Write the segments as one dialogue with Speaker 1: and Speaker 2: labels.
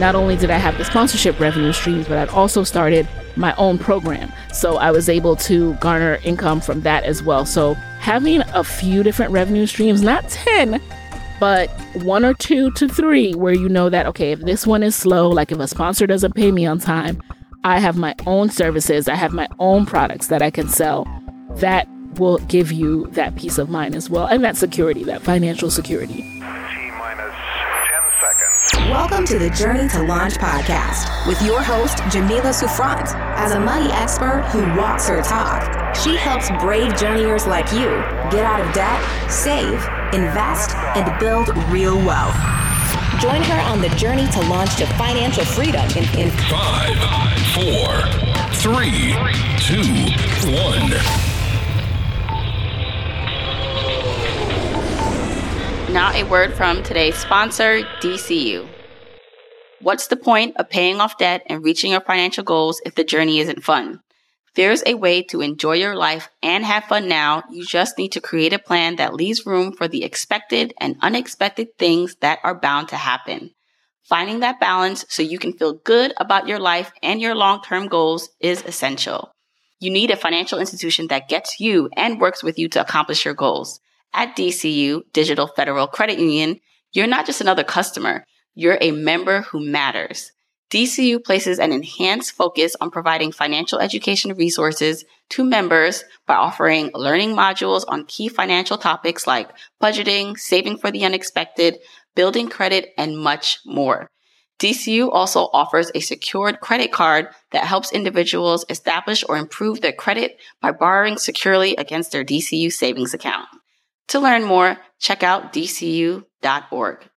Speaker 1: not only did I have the sponsorship revenue streams, but I'd also started my own program. So I was able to garner income from that as well. So having a few different revenue streams, not 10, but one or two to three where you know that, okay, if this one is slow, like if a sponsor doesn't pay me on time, I have my own services, I have my own products that I can sell. That will give you that peace of mind as well and that security, that financial security.
Speaker 2: Welcome to the Journey to Launch podcast with your host, Jamila Souffrant. As a money expert who walks her talk, she helps brave journeyers like you get out of debt, save, invest, and build real wealth. Join her on the journey to launch to financial freedom in, in
Speaker 3: five, four, three, two, one.
Speaker 4: Now, a word from today's sponsor, DCU. What's the point of paying off debt and reaching your financial goals if the journey isn't fun? There's a way to enjoy your life and have fun now. You just need to create a plan that leaves room for the expected and unexpected things that are bound to happen. Finding that balance so you can feel good about your life and your long-term goals is essential. You need a financial institution that gets you and works with you to accomplish your goals. At DCU, Digital Federal Credit Union, you're not just another customer. You're a member who matters. DCU places an enhanced focus on providing financial education resources to members by offering learning modules on key financial topics like budgeting, saving for the unexpected, building credit, and much more. DCU also offers a secured credit card that helps individuals establish or improve their credit by borrowing securely against their DCU savings account. To learn more, check out dcu.org.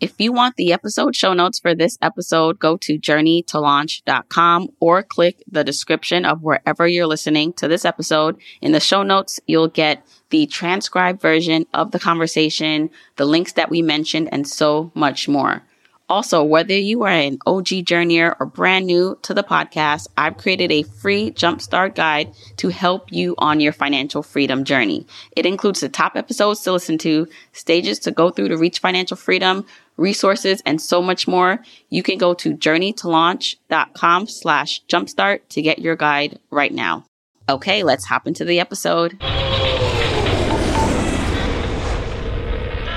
Speaker 4: If you want the episode show notes for this episode, go to journeytolaunch.com or click the description of wherever you're listening to this episode. In the show notes, you'll get the transcribed version of the conversation, the links that we mentioned, and so much more. Also, whether you are an OG journeyer or brand new to the podcast, I've created a free jumpstart guide to help you on your financial freedom journey. It includes the top episodes to listen to, stages to go through to reach financial freedom, resources, and so much more. You can go to journeytolaunch.com slash jumpstart to get your guide right now. Okay, let's hop into the episode.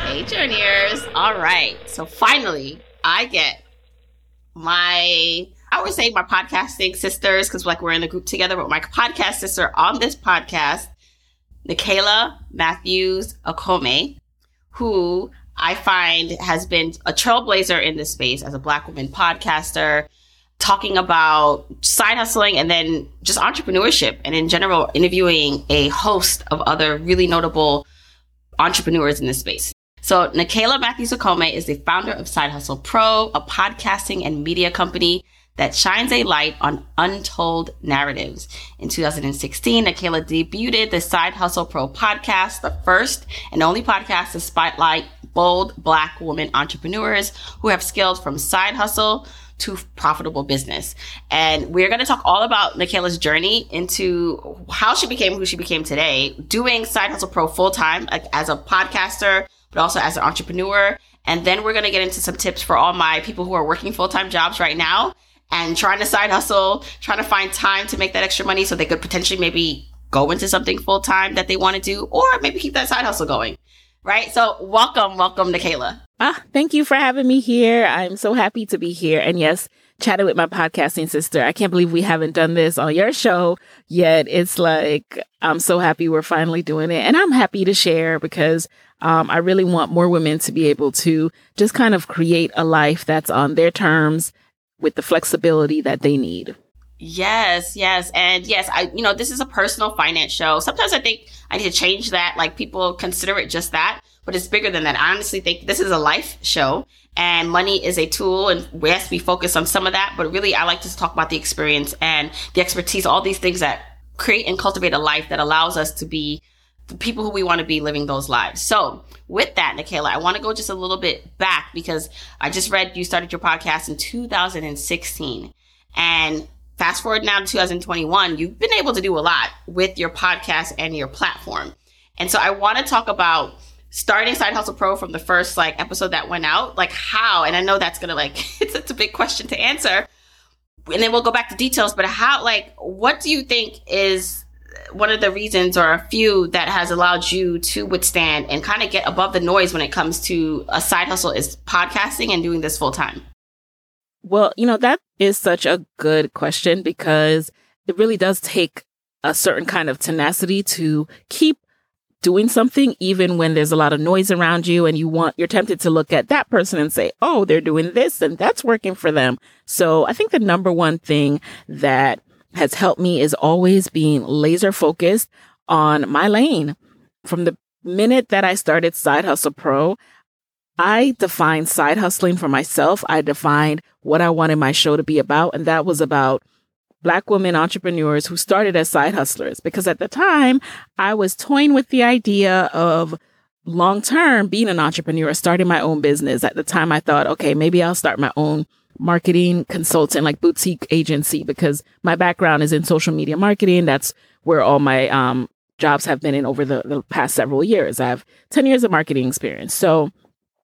Speaker 4: Hey, journeyers. All right. So finally, I get my I would say my podcasting sisters because like we're in the group together, but my podcast sister on this podcast, Nicaila Matthews Okome, who I find has been a trailblazer in this space as a black woman podcaster, talking about side hustling and then just entrepreneurship and in general interviewing a host of other really notable entrepreneurs in this space. So Nicaila Matthews Okome is the founder of Side Hustle Pro, a podcasting and media company that shines a light on untold narratives. In 2016, Nicaila debuted the Side Hustle Pro podcast, the first and only podcast to spotlight bold black women entrepreneurs who have scaled from side hustle to profitable business. And we're going to talk all about Nicaila's journey into how she became who she became today, doing Side Hustle Pro full time as a podcaster, but also as an entrepreneur. And then we're going to get into some tips for all my people who are working full time jobs right now and trying to side hustle, trying to find time to make that extra money so they could potentially maybe go into something full time that they want to do or maybe keep that side hustle going. Right? So, welcome, welcome, Nicaila.
Speaker 1: Ah, thank you for having me here. I'm so happy to be here. And yes, chatting with my podcasting sister. I can't believe we haven't done this on your show yet. It's like, I'm so happy we're finally doing it. And I'm happy to share because um, I really want more women to be able to just kind of create a life that's on their terms with the flexibility that they need.
Speaker 4: Yes, yes. And yes, I, you know, this is a personal finance show. Sometimes I think I need to change that. Like people consider it just that, but it's bigger than that. I honestly think this is a life show and money is a tool and yes, we focus on some of that, but really I like to talk about the experience and the expertise, all these things that create and cultivate a life that allows us to be the people who we want to be living those lives. So with that, Nicaila, I want to go just a little bit back because I just read you started your podcast in 2016 and fast forward now to 2021, you've been able to do a lot with your podcast and your platform. And so I want to talk about starting Side Hustle Pro from the first like episode that went out, like how? And I know that's gonna like it's, it's a big question to answer. And then we'll go back to details, but how like what do you think is one of the reasons or a few that has allowed you to withstand and kind of get above the noise when it comes to a side hustle is podcasting and doing this full time?
Speaker 1: Well, you know, that is such a good question because it really does take a certain kind of tenacity to keep doing something even when there's a lot of noise around you and you want you're tempted to look at that person and say oh they're doing this and that's working for them so i think the number one thing that has helped me is always being laser focused on my lane from the minute that i started side hustle pro I defined side hustling for myself. I defined what I wanted my show to be about. And that was about Black women entrepreneurs who started as side hustlers. Because at the time, I was toying with the idea of long term being an entrepreneur, starting my own business. At the time, I thought, okay, maybe I'll start my own marketing consultant, like boutique agency, because my background is in social media marketing. That's where all my um, jobs have been in over the, the past several years. I have 10 years of marketing experience. So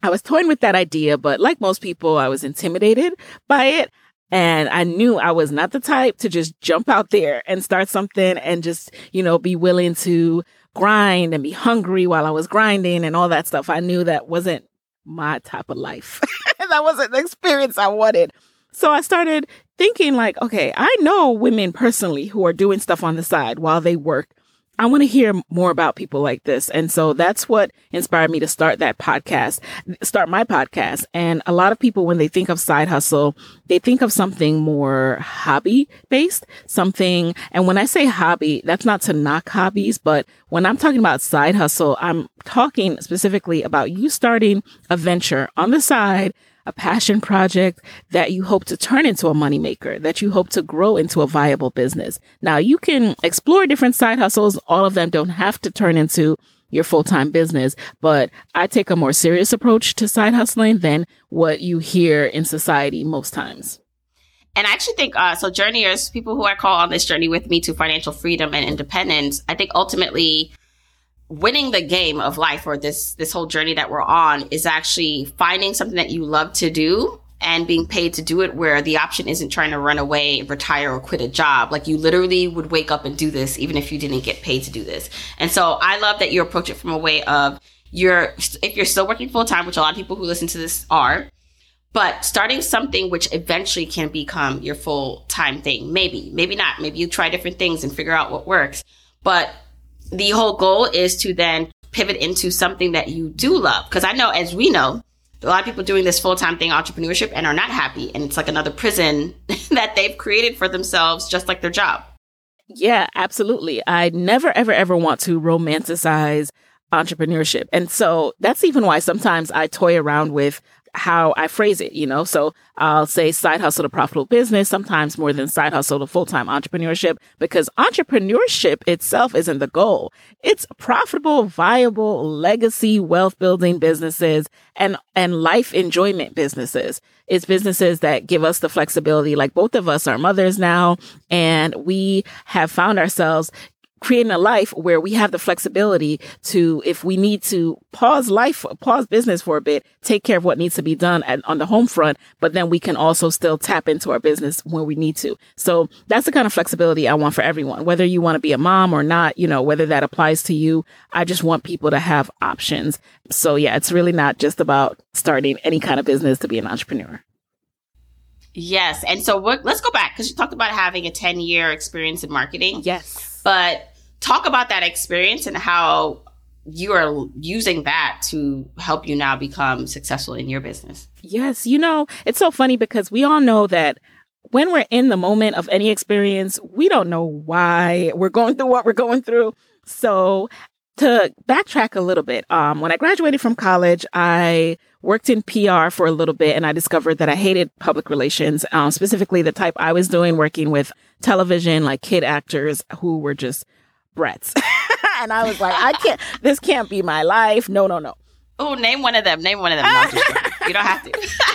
Speaker 1: I was toying with that idea, but like most people, I was intimidated by it. And I knew I was not the type to just jump out there and start something and just, you know, be willing to grind and be hungry while I was grinding and all that stuff. I knew that wasn't my type of life. that wasn't the experience I wanted. So I started thinking like, okay, I know women personally who are doing stuff on the side while they work I want to hear more about people like this. And so that's what inspired me to start that podcast, start my podcast. And a lot of people, when they think of side hustle, they think of something more hobby based, something. And when I say hobby, that's not to knock hobbies, but when I'm talking about side hustle, I'm talking specifically about you starting a venture on the side a passion project that you hope to turn into a moneymaker, that you hope to grow into a viable business. Now you can explore different side hustles. All of them don't have to turn into your full-time business, but I take a more serious approach to side hustling than what you hear in society most times.
Speaker 4: And I actually think uh, so. Journeyers, people who I call on this journey with me to financial freedom and independence, I think ultimately winning the game of life or this this whole journey that we're on is actually finding something that you love to do and being paid to do it where the option isn't trying to run away retire or quit a job. Like you literally would wake up and do this even if you didn't get paid to do this. And so i love that you approach it from a way of you're if you're still working full time which a lot of people who listen to this are but starting something which eventually can become your full time thing. Maybe maybe not. Maybe you try different things and figure out what works. But the whole goal is to then pivot into something that you do love. Because I know, as we know, a lot of people doing this full time thing, entrepreneurship, and are not happy. And it's like another prison that they've created for themselves, just like their job.
Speaker 1: Yeah, absolutely. I never, ever, ever want to romanticize entrepreneurship. And so that's even why sometimes I toy around with how I phrase it, you know? So I'll say side hustle to profitable business, sometimes more than side hustle to full time entrepreneurship, because entrepreneurship itself isn't the goal. It's profitable, viable, legacy, wealth building businesses and, and life enjoyment businesses. It's businesses that give us the flexibility. Like both of us are mothers now, and we have found ourselves creating a life where we have the flexibility to, if we need to pause life, pause business for a bit, take care of what needs to be done at, on the home front, but then we can also still tap into our business when we need to. So that's the kind of flexibility I want for everyone, whether you want to be a mom or not, you know, whether that applies to you. I just want people to have options. So yeah, it's really not just about starting any kind of business to be an entrepreneur.
Speaker 4: Yes. And so let's go back because you talked about having a 10 year experience in marketing.
Speaker 1: Yes.
Speaker 4: But talk about that experience and how you are using that to help you now become successful in your business.
Speaker 1: Yes, you know, it's so funny because we all know that when we're in the moment of any experience, we don't know why we're going through what we're going through. So, to backtrack a little bit, um, when I graduated from college, I worked in PR for a little bit and I discovered that I hated public relations, um, specifically the type I was doing, working with television, like kid actors who were just and I was like, I can't, this can't be my life. No, no, no.
Speaker 4: Oh, name one of them. Name one of them. No, you don't have to.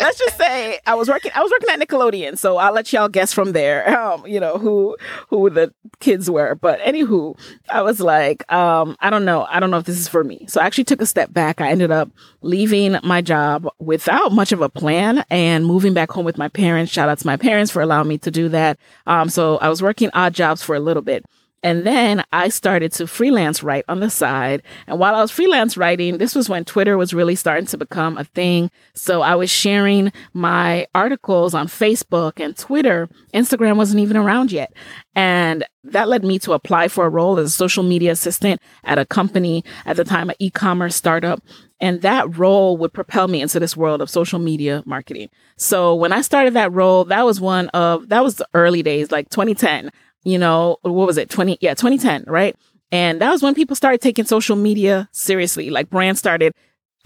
Speaker 1: let's just say I was working I was working at Nickelodeon, so I'll let y'all guess from there. Um, you know, who who the kids were. But anywho, I was like, um, I don't know. I don't know if this is for me. So I actually took a step back. I ended up leaving my job without much of a plan and moving back home with my parents. Shout out to my parents for allowing me to do that. Um, so I was working odd jobs for a little bit. And then I started to freelance write on the side. And while I was freelance writing, this was when Twitter was really starting to become a thing. So I was sharing my articles on Facebook and Twitter. Instagram wasn't even around yet. And that led me to apply for a role as a social media assistant at a company at the time, an e-commerce startup. And that role would propel me into this world of social media marketing. So when I started that role, that was one of, that was the early days, like 2010 you know, what was it? 20, yeah, 2010, right? And that was when people started taking social media seriously. Like brands started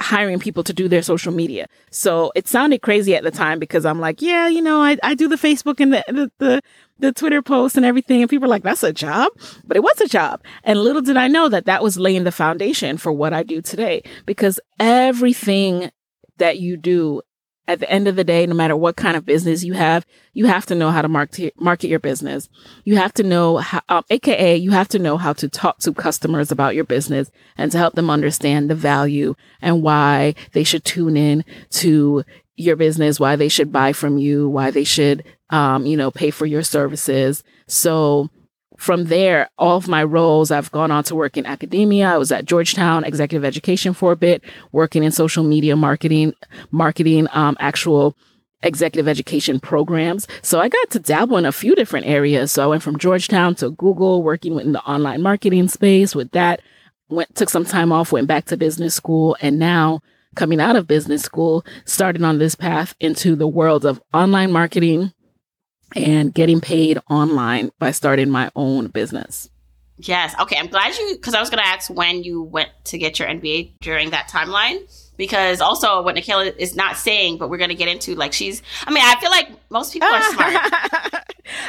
Speaker 1: hiring people to do their social media. So it sounded crazy at the time because I'm like, yeah, you know, I, I do the Facebook and the, the, the, the Twitter posts and everything. And people are like, that's a job, but it was a job. And little did I know that that was laying the foundation for what I do today because everything that you do at the end of the day, no matter what kind of business you have, you have to know how to market, market your business. You have to know how, um, AKA, you have to know how to talk to customers about your business and to help them understand the value and why they should tune in to your business, why they should buy from you, why they should, um, you know, pay for your services. So, from there, all of my roles, I've gone on to work in academia. I was at Georgetown Executive Education for a bit, working in social media marketing, marketing, um, actual executive education programs. So I got to dabble in a few different areas. So I went from Georgetown to Google, working in the online marketing space with that. Went, took some time off, went back to business school, and now coming out of business school, started on this path into the world of online marketing, and getting paid online by starting my own business.
Speaker 4: Yes. Okay. I'm glad you, because I was going to ask when you went to get your MBA during that timeline. Because also, what Nicaila is not saying, but we're going to get into, like, she's, I mean, I feel like most people are smart.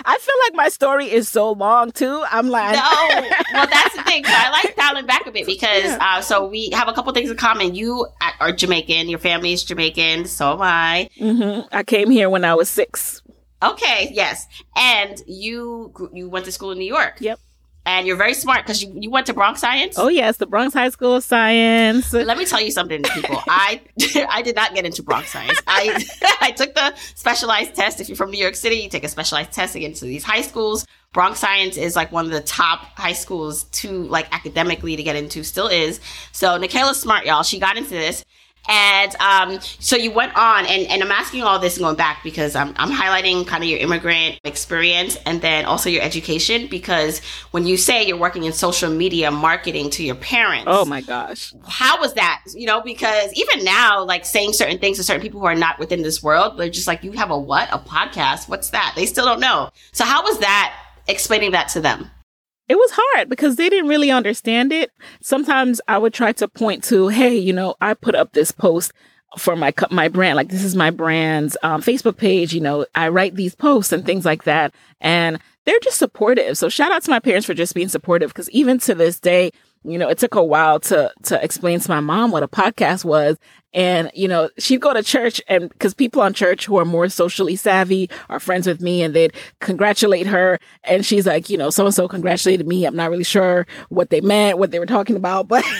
Speaker 1: I feel like my story is so long, too. I'm like,
Speaker 4: no. Well, that's the thing. So I like dialing back a bit because, uh, so we have a couple things in common. You are Jamaican, your family is Jamaican, so am I.
Speaker 1: Mm-hmm. I came here when I was six.
Speaker 4: Okay, yes. And you you went to school in New York.
Speaker 1: Yep.
Speaker 4: And you're very smart because you, you went to Bronx Science.
Speaker 1: Oh yes, the Bronx High School of Science.
Speaker 4: Let me tell you something, people. I I did not get into Bronx Science. I I took the specialized test. If you're from New York City, you take a specialized test to get into these high schools. Bronx Science is like one of the top high schools to like academically to get into. Still is. So Nicaila's smart, y'all. She got into this. And um, so you went on, and, and I'm asking all this and going back because I'm, I'm highlighting kind of your immigrant experience and then also your education. Because when you say you're working in social media marketing to your parents,
Speaker 1: oh my gosh,
Speaker 4: how was that? You know, because even now, like saying certain things to certain people who are not within this world, they're just like, you have a what? A podcast? What's that? They still don't know. So, how was that explaining that to them?
Speaker 1: It was hard because they didn't really understand it. Sometimes I would try to point to, hey, you know, I put up this post for my my brand, like this is my brand's um, Facebook page. You know, I write these posts and things like that, and they're just supportive. So shout out to my parents for just being supportive because even to this day, you know, it took a while to to explain to my mom what a podcast was. And, you know, she'd go to church and because people on church who are more socially savvy are friends with me and they'd congratulate her. And she's like, you know, so and so congratulated me. I'm not really sure what they meant, what they were talking about, but. and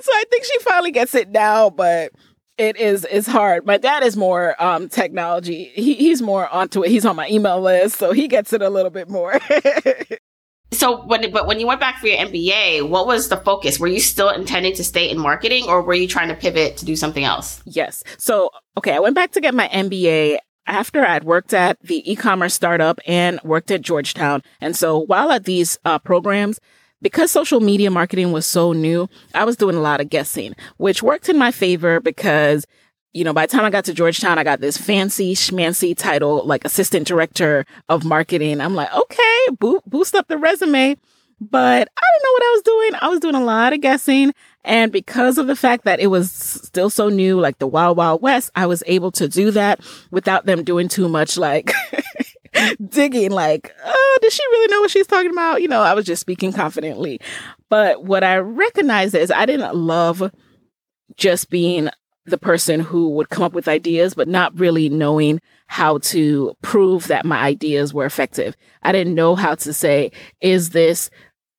Speaker 1: so I think she finally gets it now, but it is is hard. My dad is more um technology. He, he's more onto it. He's on my email list, so he gets it a little bit more.
Speaker 4: so when but when you went back for your MBA, what was the focus? Were you still intending to stay in marketing or were you trying to pivot to do something else?
Speaker 1: Yes. So okay, I went back to get my MBA after I'd worked at the e-commerce startup and worked at Georgetown. And so while at these uh, programs, because social media marketing was so new, I was doing a lot of guessing, which worked in my favor because you know, by the time I got to Georgetown, I got this fancy schmancy title, like assistant director of marketing. I'm like, okay, bo- boost up the resume. But I didn't know what I was doing. I was doing a lot of guessing. And because of the fact that it was still so new, like the Wild Wild West, I was able to do that without them doing too much like digging, like, oh, does she really know what she's talking about? You know, I was just speaking confidently. But what I recognized is I didn't love just being the person who would come up with ideas, but not really knowing how to prove that my ideas were effective. I didn't know how to say, is this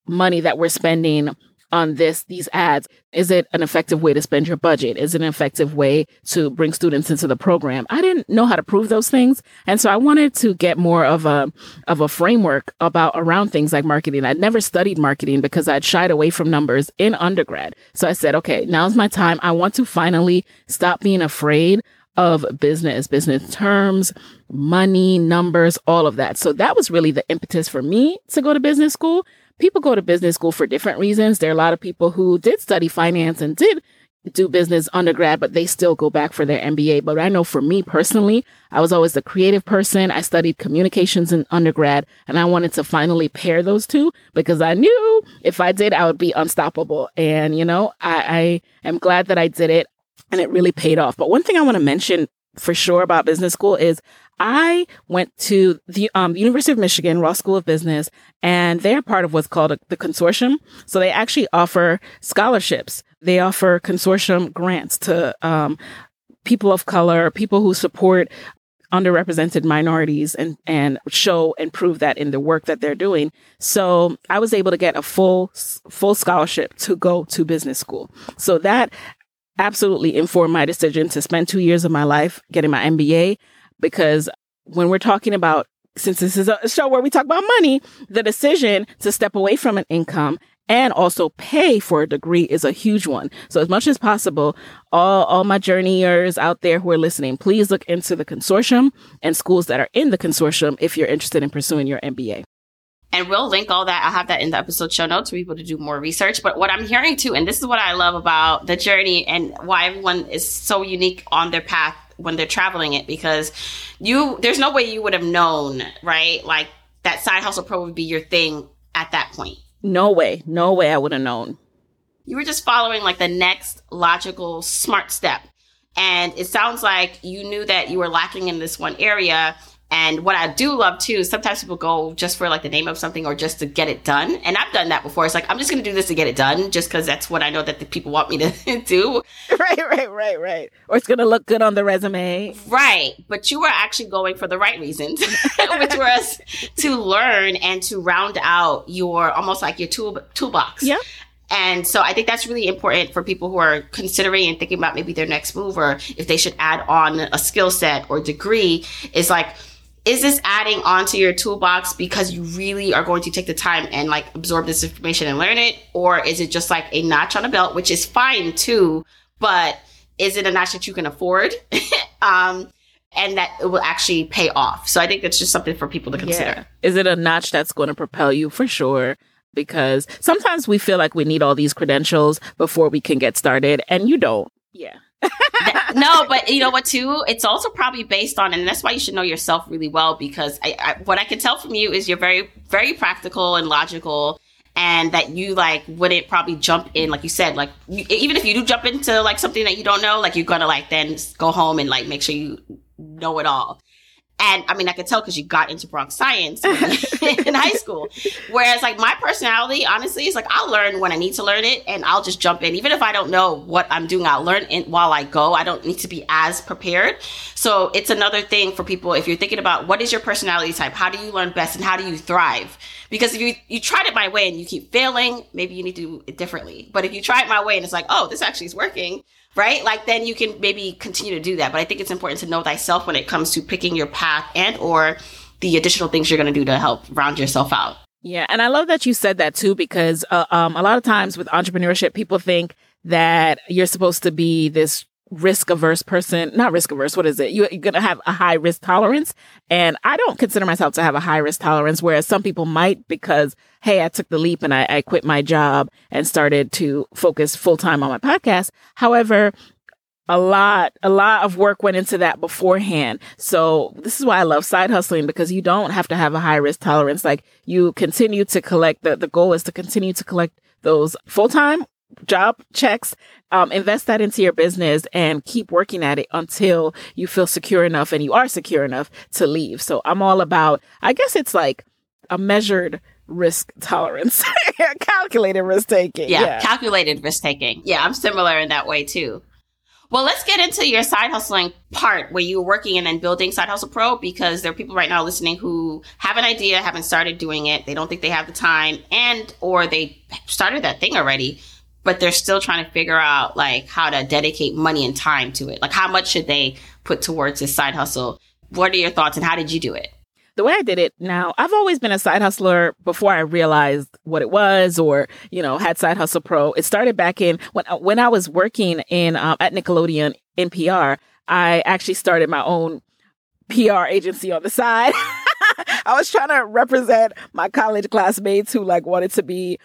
Speaker 1: money that we're spending on this these ads is it an effective way to spend your budget? Is it an effective way to bring students into the program? I didn't know how to prove those things. And so i wanted to get more of a of a framework about around things like marketing. I'd never studied marketing because i'd shied away from numbers in undergrad. So i said okay now's my time. I want to finally stop being afraid of business, business terms, money, numbers, all of that. So that was really the impetus for me to go to business school people go to business school for different reasons. There are a lot of people who did study finance and did do business undergrad, but they still go back for their MBA. But I know for me personally, I was always a creative person. I studied communications in undergrad and I wanted to finally pair those two because I knew if I did, I would be unstoppable. And, you know, I, I am glad that I did it and it really paid off. But one thing I want to mention for sure about business school is I went to the um, University of Michigan Ross School of Business, and they're part of what's called a, the consortium. So they actually offer scholarships. They offer consortium grants to um, people of color, people who support underrepresented minorities and and show and prove that in the work that they're doing. So I was able to get a full full scholarship to go to business school. So that absolutely informed my decision to spend 2 years of my life getting my MBA because when we're talking about since this is a show where we talk about money, the decision to step away from an income and also pay for a degree is a huge one. So as much as possible, all, all my journeyers out there who are listening, please look into the consortium and schools that are in the consortium if you're interested in pursuing your MBA.
Speaker 4: And we'll link all that. I'll have that in the episode show notes for people to do more research. But what I'm hearing too, and this is what I love about the journey and why everyone is so unique on their path when they're traveling it because you there's no way you would have known, right? Like that side hustle pro would be your thing at that point.
Speaker 1: No way. No way I would have known.
Speaker 4: You were just following like the next logical smart step. And it sounds like you knew that you were lacking in this one area and what I do love too, sometimes people go just for like the name of something or just to get it done. And I've done that before. It's like, I'm just going to do this to get it done just because that's what I know that the people want me to do.
Speaker 1: Right, right, right, right. Or it's going to look good on the resume.
Speaker 4: Right. But you were actually going for the right reasons, which was to learn and to round out your almost like your tool, toolbox.
Speaker 1: Yeah.
Speaker 4: And so I think that's really important for people who are considering and thinking about maybe their next move or if they should add on a skill set or degree is like, is this adding onto your toolbox because you really are going to take the time and like absorb this information and learn it? Or is it just like a notch on a belt which is fine too but is it a notch that you can afford? Um and that it will actually pay off. So i think that's just something for people to consider. Yeah.
Speaker 1: is it a notch that's going to propel you? For sure. Because sometimes we feel like we need all these credentials before we can get started and you don't. Yeah
Speaker 4: no, but you know what? Too, it's also probably based on, and that's why you should know yourself really well. Because I, I, what I can tell from you is you're very, very practical and logical, and that you like wouldn't probably jump in, like you said, like you, even if you do jump into like something that you don't know, like you're gonna like then go home and like make sure you know it all. And I mean, I could tell because you got into Bronx science in high school. Whereas, like, my personality, honestly, is like I'll learn when I need to learn it and I'll just jump in. Even if I don't know what I'm doing, I'll learn it while I go. I don't need to be as prepared. So, it's another thing for people if you're thinking about what is your personality type? How do you learn best and how do you thrive? Because if you, you tried it my way and you keep failing, maybe you need to do it differently. But if you try it my way and it's like, oh, this actually is working, right? Like then you can maybe continue to do that. But I think it's important to know thyself when it comes to picking your path and or the additional things you're going to do to help round yourself out.
Speaker 1: Yeah, and I love that you said that too because uh, um, a lot of times with entrepreneurship, people think that you're supposed to be this risk averse person, not risk averse, what is it? You, are going to have a high risk tolerance. And I don't consider myself to have a high risk tolerance, whereas some people might because, hey, I took the leap and I, I quit my job and started to focus full time on my podcast. However, a lot, a lot of work went into that beforehand. So this is why I love side hustling because you don't have to have a high risk tolerance. Like you continue to collect the, the goal is to continue to collect those full time job checks, um, invest that into your business and keep working at it until you feel secure enough and you are secure enough to leave. So I'm all about, I guess it's like a measured risk tolerance, calculated risk taking.
Speaker 4: Yeah, yeah, calculated risk taking. Yeah, I'm similar in that way too. Well, let's get into your side hustling part where you were working and then building Side Hustle Pro because there are people right now listening who have an idea, haven't started doing it. They don't think they have the time and or they started that thing already, but they're still trying to figure out like how to dedicate money and time to it. Like how much should they put towards this side hustle? What are your thoughts and how did you do it?
Speaker 1: the way I did it now, I've always been a side hustler before I realized what it was or, you know, had Side Hustle Pro. It started back in when, uh, when I was working in, um, at Nickelodeon in PR. I actually started my own PR agency on the side. I was trying to represent my college classmates who like wanted to be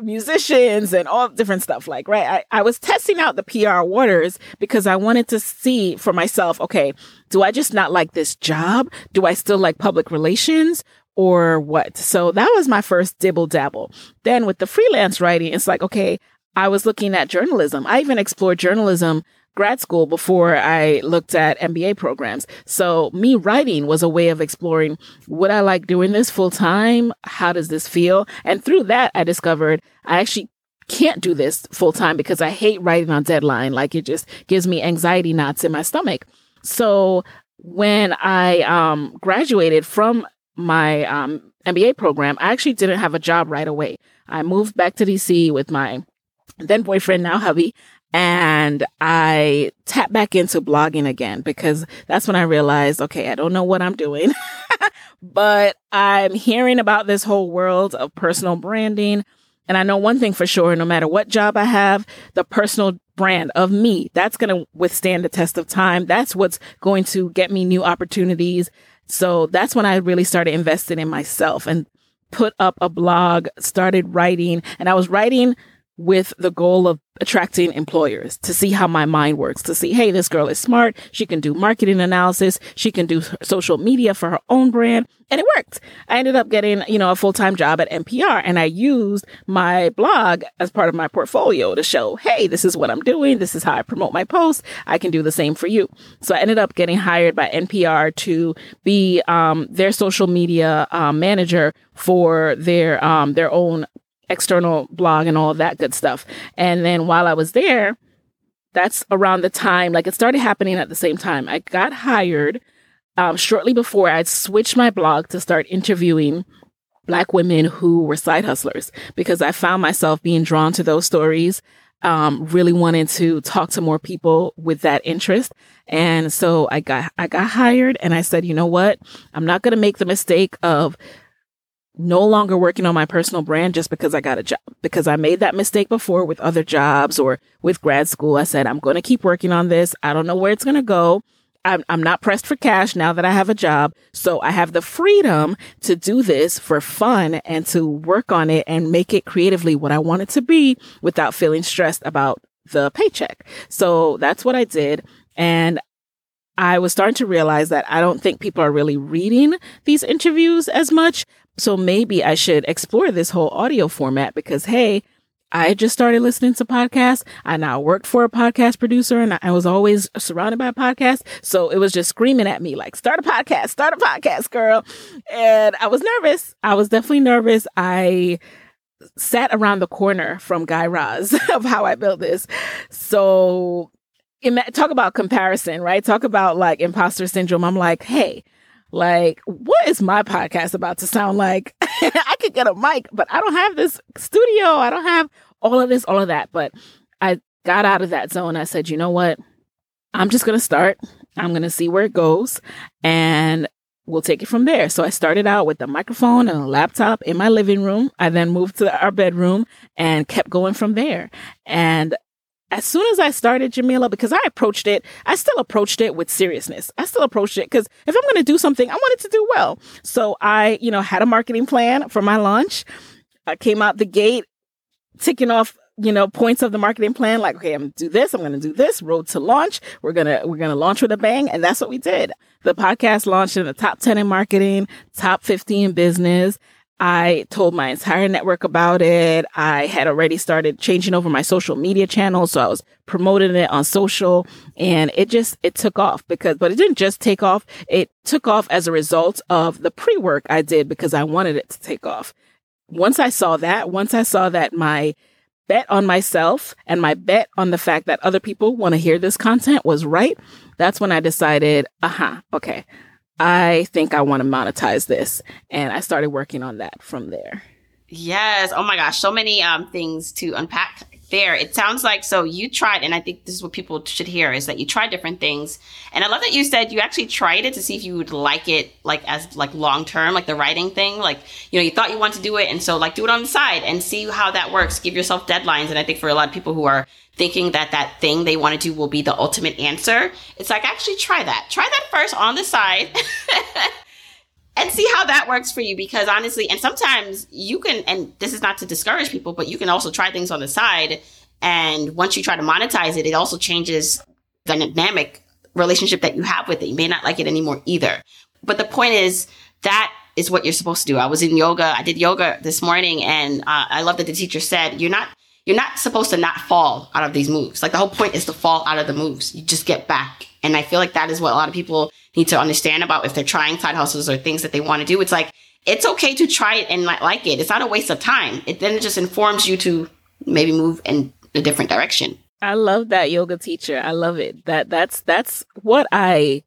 Speaker 1: musicians and all different stuff like right? I, I was testing out the pr waters because i wanted to see for myself okay do i just not like this job? Do i still like public relations or what? So that was my first dibble dabble. Then with the freelance writing it's like okay i was looking at journalism. I even explored journalism grad school before I looked at MBA programs. So me writing was a way of exploring would I like doing this full time? How does this feel? And through that, I discovered I actually can't do this full time because I hate writing on deadline. Like it just gives me anxiety knots in my stomach. So when I um, graduated from my um, MBA program, I actually didn't have a job right away. I moved back to DC with my then boyfriend, now hubby, and I tapped back into blogging again because that's when I realized, okay, I don't know what I'm doing, but I'm hearing about this whole world of personal branding. And I know one thing for sure, no matter what job I have, the personal brand of me, that's going to withstand the test of time. That's what's going to get me new opportunities. So that's when I really started investing in myself and put up a blog, started writing, and I was writing with the goal of attracting employers to see how my mind works, to see, hey, this girl is smart. She can do marketing analysis. She can do social media for her own brand. And it worked. I ended up getting, you know, a full-time job at NPR and I used my blog as part of my portfolio to show, hey, this is what I'm doing. This is how I promote my posts. I can do the same for you. So I ended up getting hired by NPR to be um, their social media um, manager for their um, their own external blog and all that good stuff. And then while I was there, that's around the time, like it started happening at the same time. I got hired um, shortly before I'd switched my blog to start interviewing Black women who were side hustlers because I found myself being drawn to those stories, um, really wanting to talk to more people with that interest. And so I got, I got hired and I said, you know what? I'm not going to make the mistake of no longer working on my personal brand just because I got a job. Because I made that mistake before with other jobs or with grad school. I said, I'm going to keep working on this. I don't know where it's going to go. I'm, I'm not pressed for cash now that I have a job. So I have the freedom to do this for fun and to work on it and make it creatively what I want it to be without feeling stressed about the paycheck. So that's what I did. And I was starting to realize that I don't think people are really reading these interviews as much. So maybe I should explore this whole audio format because, hey, I just started listening to podcasts. I now worked for a podcast producer and I was always surrounded by podcasts. So it was just screaming at me like, start a podcast, start a podcast, girl. And I was nervous. I was definitely nervous. I sat around the corner from Guy Raz of how I built this. So talk about comparison, right? Talk about like imposter syndrome. I'm like, hey, like, what is my podcast about to sound like? I could get a mic, but I don't have this studio. I don't have all of this, all of that. But I got out of that zone. I said, you know what? I'm just going to start. I'm going to see where it goes and we'll take it from there. So I started out with a microphone and a laptop in my living room. I then moved to our bedroom and kept going from there. And as soon as I started Jamila, because I approached it, I still approached it with seriousness. I still approached it because if I'm going to do something, I want it to do well. So I, you know, had a marketing plan for my launch. I came out the gate ticking off you know points of the marketing plan like okay i'm gonna do this i'm gonna do this road to launch we're gonna we're gonna launch with a bang and that's what we did the podcast launched in the top 10 in marketing top 15 in business I told my entire network about it. I had already started changing over my social media channels. So I was promoting it on social and it just, it took off because, but it didn't just take off. It took off as a result of the pre work I did because I wanted it to take off. Once I saw that, once I saw that my bet on myself and my bet on the fact that other people want to hear this content was right, that's when I decided, uh huh, okay, I think I want to monetize this. And I started working on that from there.
Speaker 4: Yes. Oh my gosh. So many um, things to unpack there. It sounds like so you tried, and I think this is what people should hear is that you tried different things. And I love that you said you actually tried it to see if you would like it, like as like long term, like the writing thing. Like you know, you thought you wanted to do it, and so like do it on the side and see how that works. Give yourself deadlines. And I think for a lot of people who are thinking that that thing they want to do will be the ultimate answer, it's like actually try that. Try that first on the side. and see how that works for you because honestly and sometimes you can and this is not to discourage people but you can also try things on the side. And once you try to monetize it it also changes the dynamic relationship that you have with it. You may not like it anymore either. But the point is that is what you're supposed to do. I was in yoga. I did yoga this morning and uh, i love that the teacher said you're not you're not supposed to not fall out of these moves. Like the whole point is to fall out of the moves. You just get back and i feel like that is what a lot of people need to understand about if they're trying side hustles or things that they want to do. It's like, it's okay to try it and not like it. It's not a waste of time. It then just informs you to maybe move in a different direction.
Speaker 1: I love that yoga teacher. I love it. That that's that's what I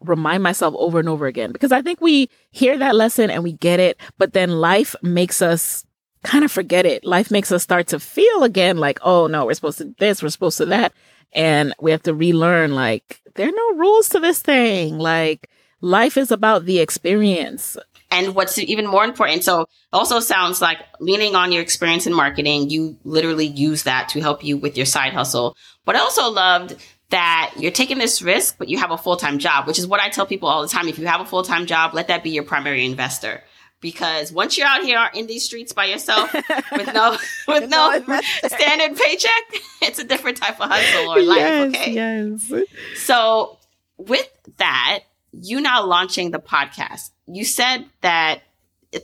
Speaker 1: remind myself over and over again because I think we hear that lesson and we get it, but then life makes us kind of forget it. Life makes us start to feel again like, oh no, we're supposed to this, we're supposed to that. And we have to relearn like there are no rules to this thing. Like life is about the experience.
Speaker 4: And what's even more important, so also sounds like leaning on your experience in marketing, you literally use that to help you with your side hustle. But I also loved that you're taking this risk, but you have a full time job, which is what I tell people all the time. If you have a full time job, let that be your primary investor because once you're out here in these streets by yourself with no with no standard paycheck, it's a different type of hustle or life. Yes, okay. Yes. So with that, you now launching the podcast. You said that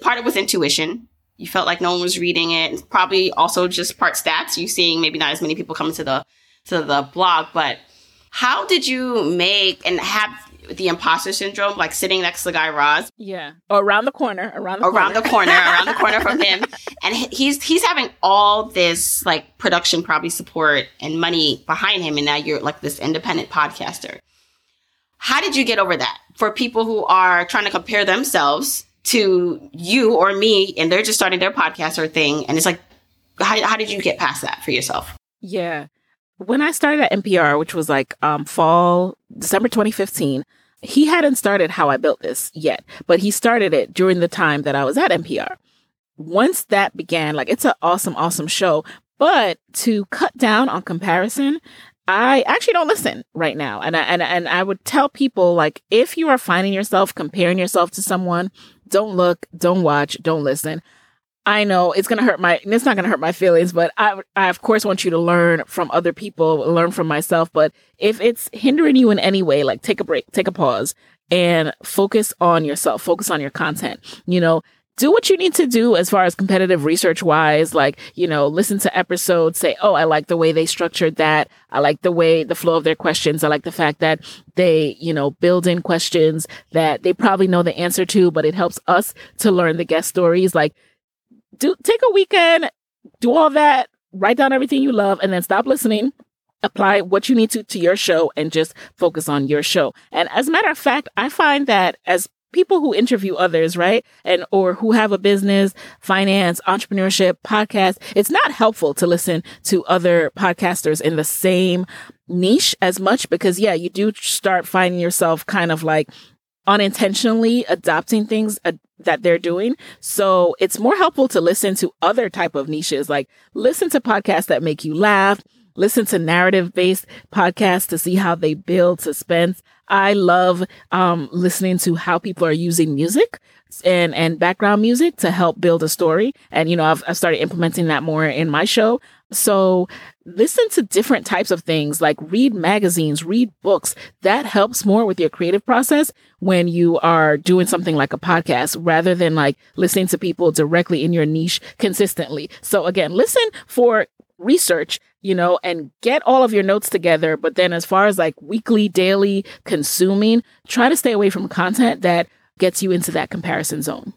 Speaker 4: part of it was intuition. You felt like no one was reading it. Probably also just part stats. You seeing maybe not as many people coming to the to the blog, but how did you make and have the imposter syndrome, like sitting next to the Guy Raz.
Speaker 1: Yeah, or around the corner, around the
Speaker 4: around
Speaker 1: corner.
Speaker 4: the corner, around the corner from him, and he's he's having all this like production, probably support and money behind him, and now you're like this independent podcaster. How did you get over that? For people who are trying to compare themselves to you or me, and they're just starting their podcast or thing, and it's like, how, how did you get past that for yourself?
Speaker 1: Yeah. When I started at NPR, which was like um, fall, December 2015, he hadn't started how I built this yet, but he started it during the time that I was at NPR. Once that began, like it's an awesome, awesome show. But to cut down on comparison, I actually don't listen right now. And I, and, and I would tell people like, if you are finding yourself comparing yourself to someone, don't look, don't watch, don't listen. I know it's to hurt my, it's not to hurt my feelings, but I, I of course want you to learn from other people, learn from myself. But if it's hindering you in any way, like take a break, take a pause and focus on yourself, focus on your content, you know, do what you need to do as far as competitive research wise, like, you know, listen to episodes, say, Oh, I like the way they structured that. I like the way the flow of their questions. I like the fact that they, you know, build in questions that they probably know the answer to, but it helps us to learn the guest stories. Like, do take a weekend, do all that, write down everything you love, and then stop listening. Apply what you need to to your show and just focus on your show. And as a matter of fact, I find that as people who interview others, right? And, or who have a business, finance, entrepreneurship, podcast, it's not helpful to listen to other podcasters in the same niche as much because yeah, you do start finding yourself kind of like unintentionally adopting things uh, that they're doing. So it's more helpful to listen to other type of niches, like listen to podcasts that make you laugh, listen to narrative based podcasts to see how they build suspense. I love um, listening to how people are using music and and background music to help build a story. And you know, I've, I've started implementing that more in my show. So listen to different types of things like read magazines, read books. That helps more with your creative process when you are doing something like a podcast rather than like listening to people directly in your niche consistently. So again, listen for research, you know, and get all of your notes together. But then as far as like weekly, daily consuming, try to stay away from content that gets you into that comparison zone.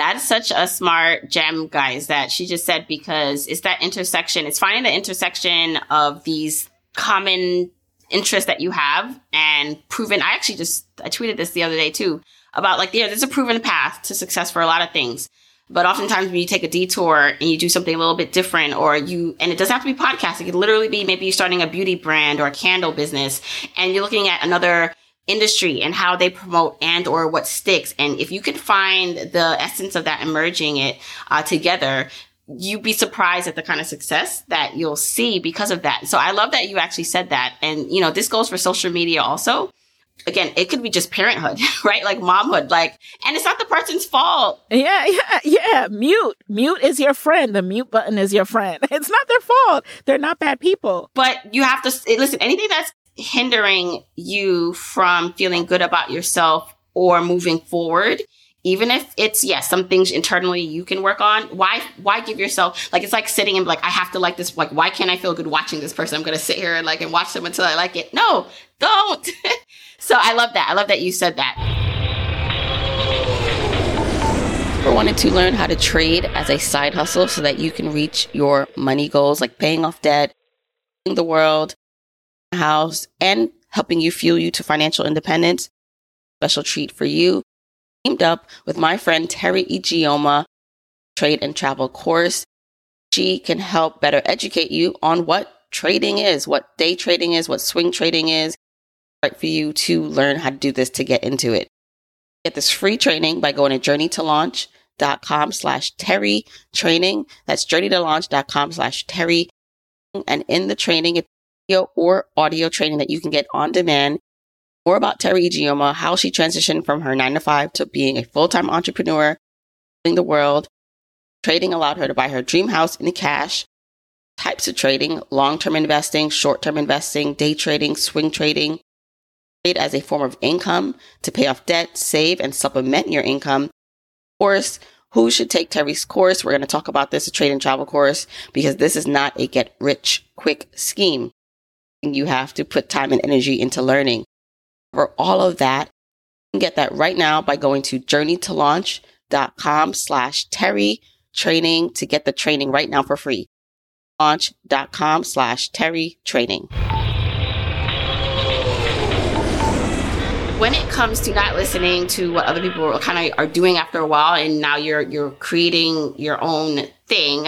Speaker 4: That's such a smart gem, guys, that she just said because it's that intersection. It's finding the intersection of these common interests that you have and proven. I actually just, I tweeted this the other day too about like, yeah, there's a proven path to success for a lot of things. But oftentimes when you take a detour and you do something a little bit different or you, and it doesn't have to be podcasting. It could literally be maybe you're starting a beauty brand or a candle business and you're looking at another industry and how they promote and or what sticks. And if you can find the essence of that emerging it uh, together, you'd be surprised at the kind of success that you'll see because of that. So I love that you actually said that. And, you know, this goes for social media also again, it could be just parenthood, right? Like momhood, like, and it's not the person's fault.
Speaker 1: Yeah, yeah, yeah. Mute, mute is your friend. The mute button is your friend. It's not their fault. They're not bad people.
Speaker 4: But you have to listen. Anything that's hindering you from feeling good about yourself or moving forward, even if it's yes, some things internally you can work on. Why why give yourself like it's like sitting and like I have to like this. Like why can't I feel good watching this person? I'm gonna sit here and like and watch them until I like it. No, don't. so I love that. I love that you said that. For wanting to learn how to trade as a side hustle so that you can reach your money goals, like paying off debt, the world, house, and helping you fuel you to financial independence. Special treat for you. Teamed up with my friend Teri Ijeoma, trade and travel course. She can help better educate you on what trading is, what day trading is, what swing trading is, right for you to learn how to do this to get into it. Get this free training by going to journeytolaunch.com slash Teri training. That's journeytolaunch.com slash Teri. And in the training, video or audio training that you can get on demand. More about Teri Ijeoma, how she transitioned from her nine to five to being a full-time entrepreneur in the world. Trading allowed her to buy her dream house in cash. Types of trading, long-term investing, short-term investing, day trading, swing trading, Trade as a form of income to pay off debt, save, and supplement your income. Course, who should take Teri's course? We're going to talk about this, a trade and travel course, because this is not a get rich quick scheme. You have to put time and energy into learning. For all of that, you can get that right now by going to journeytolaunch.com slash Teri training to get the training right now for free. Launch.com slash Teri training. when it comes to not listening to what other people kind of are doing after a while and now you're you're creating your own thing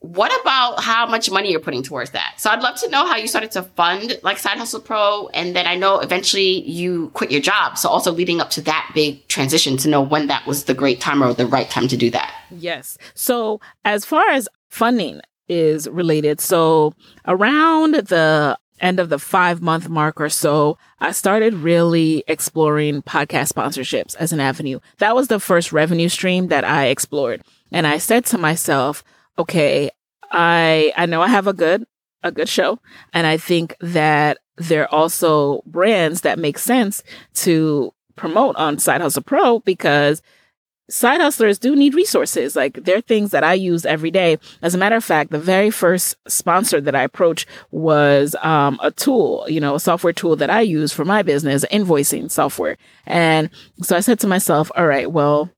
Speaker 4: what about how much money you're putting towards that so i'd love to know how you started to fund like side hustle pro and then i know eventually you quit your job so also leading up to that big transition to know when that was the great time or the right time to do that
Speaker 1: yes so as far as funding is related so around the end of the five month mark or so, I started really exploring podcast sponsorships as an avenue. That was the first revenue stream that I explored. And I said to myself, okay, I, I know I have a good, a good show. And I think that there are also brands that make sense to promote on Side Hustle Pro because side hustlers do need resources. Like they're things that I use every day. As a matter of fact, the very first sponsor that I approached was um, a tool, you know, a software tool that I use for my business, invoicing software. And so I said to myself, all right, well,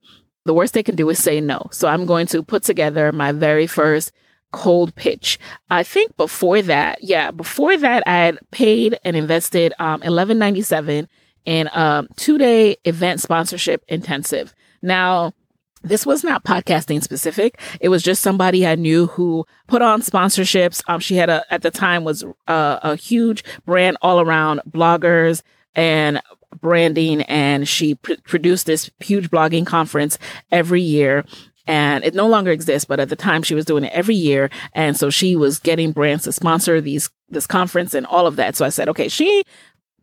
Speaker 1: the worst they can do is say no. So I'm going to put together my very first cold pitch. I think before that, yeah, before that, I had paid and invested um, 11.97 in a um, two day event sponsorship intensive. Now, this was not podcasting specific. It was just somebody I knew who put on sponsorships. Um, she had a, at the time was a, a huge brand all around bloggers and branding. And she pr- produced this huge blogging conference every year and it no longer exists but at the time she was doing it every year and so she was getting brands to sponsor these this conference and all of that. So i said okay she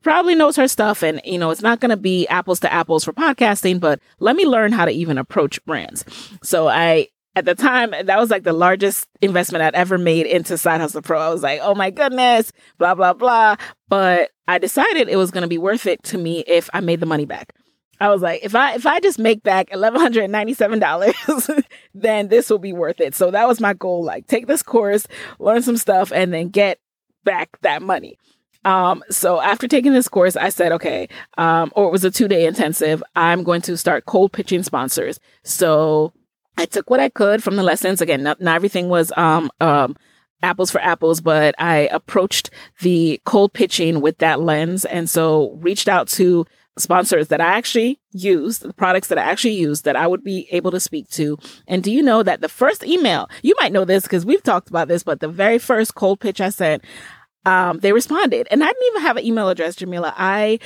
Speaker 1: probably knows her stuff and you know it's not going to be apples to apples for podcasting but let me learn how to even approach brands. So i at the time that was like the largest investment i'd ever made into side hustle pro. I was like oh my goodness blah blah blah. But i decided it was going to be worth it to me if i made the money back I was like, if I if I just make back eleven hundred and ninety seven dollars, then this will be worth it. So that was my goal. Like, take this course, learn some stuff, and then get back that money. Um, so after taking this course, I said, okay, um, or it was a two day intensive. I'm going to start cold pitching sponsors. So I took what I could from the lessons. Again, not, not everything was, um, um, apples for apples, but I approached the cold pitching with that lens. And so reached out to sponsors that I actually use, the products that I actually use that I would be able to speak to. And do you know that the first email, you might know this because we've talked about this, but the very first cold pitch I sent, um, they responded. And I didn't even have an email address, Jamila. I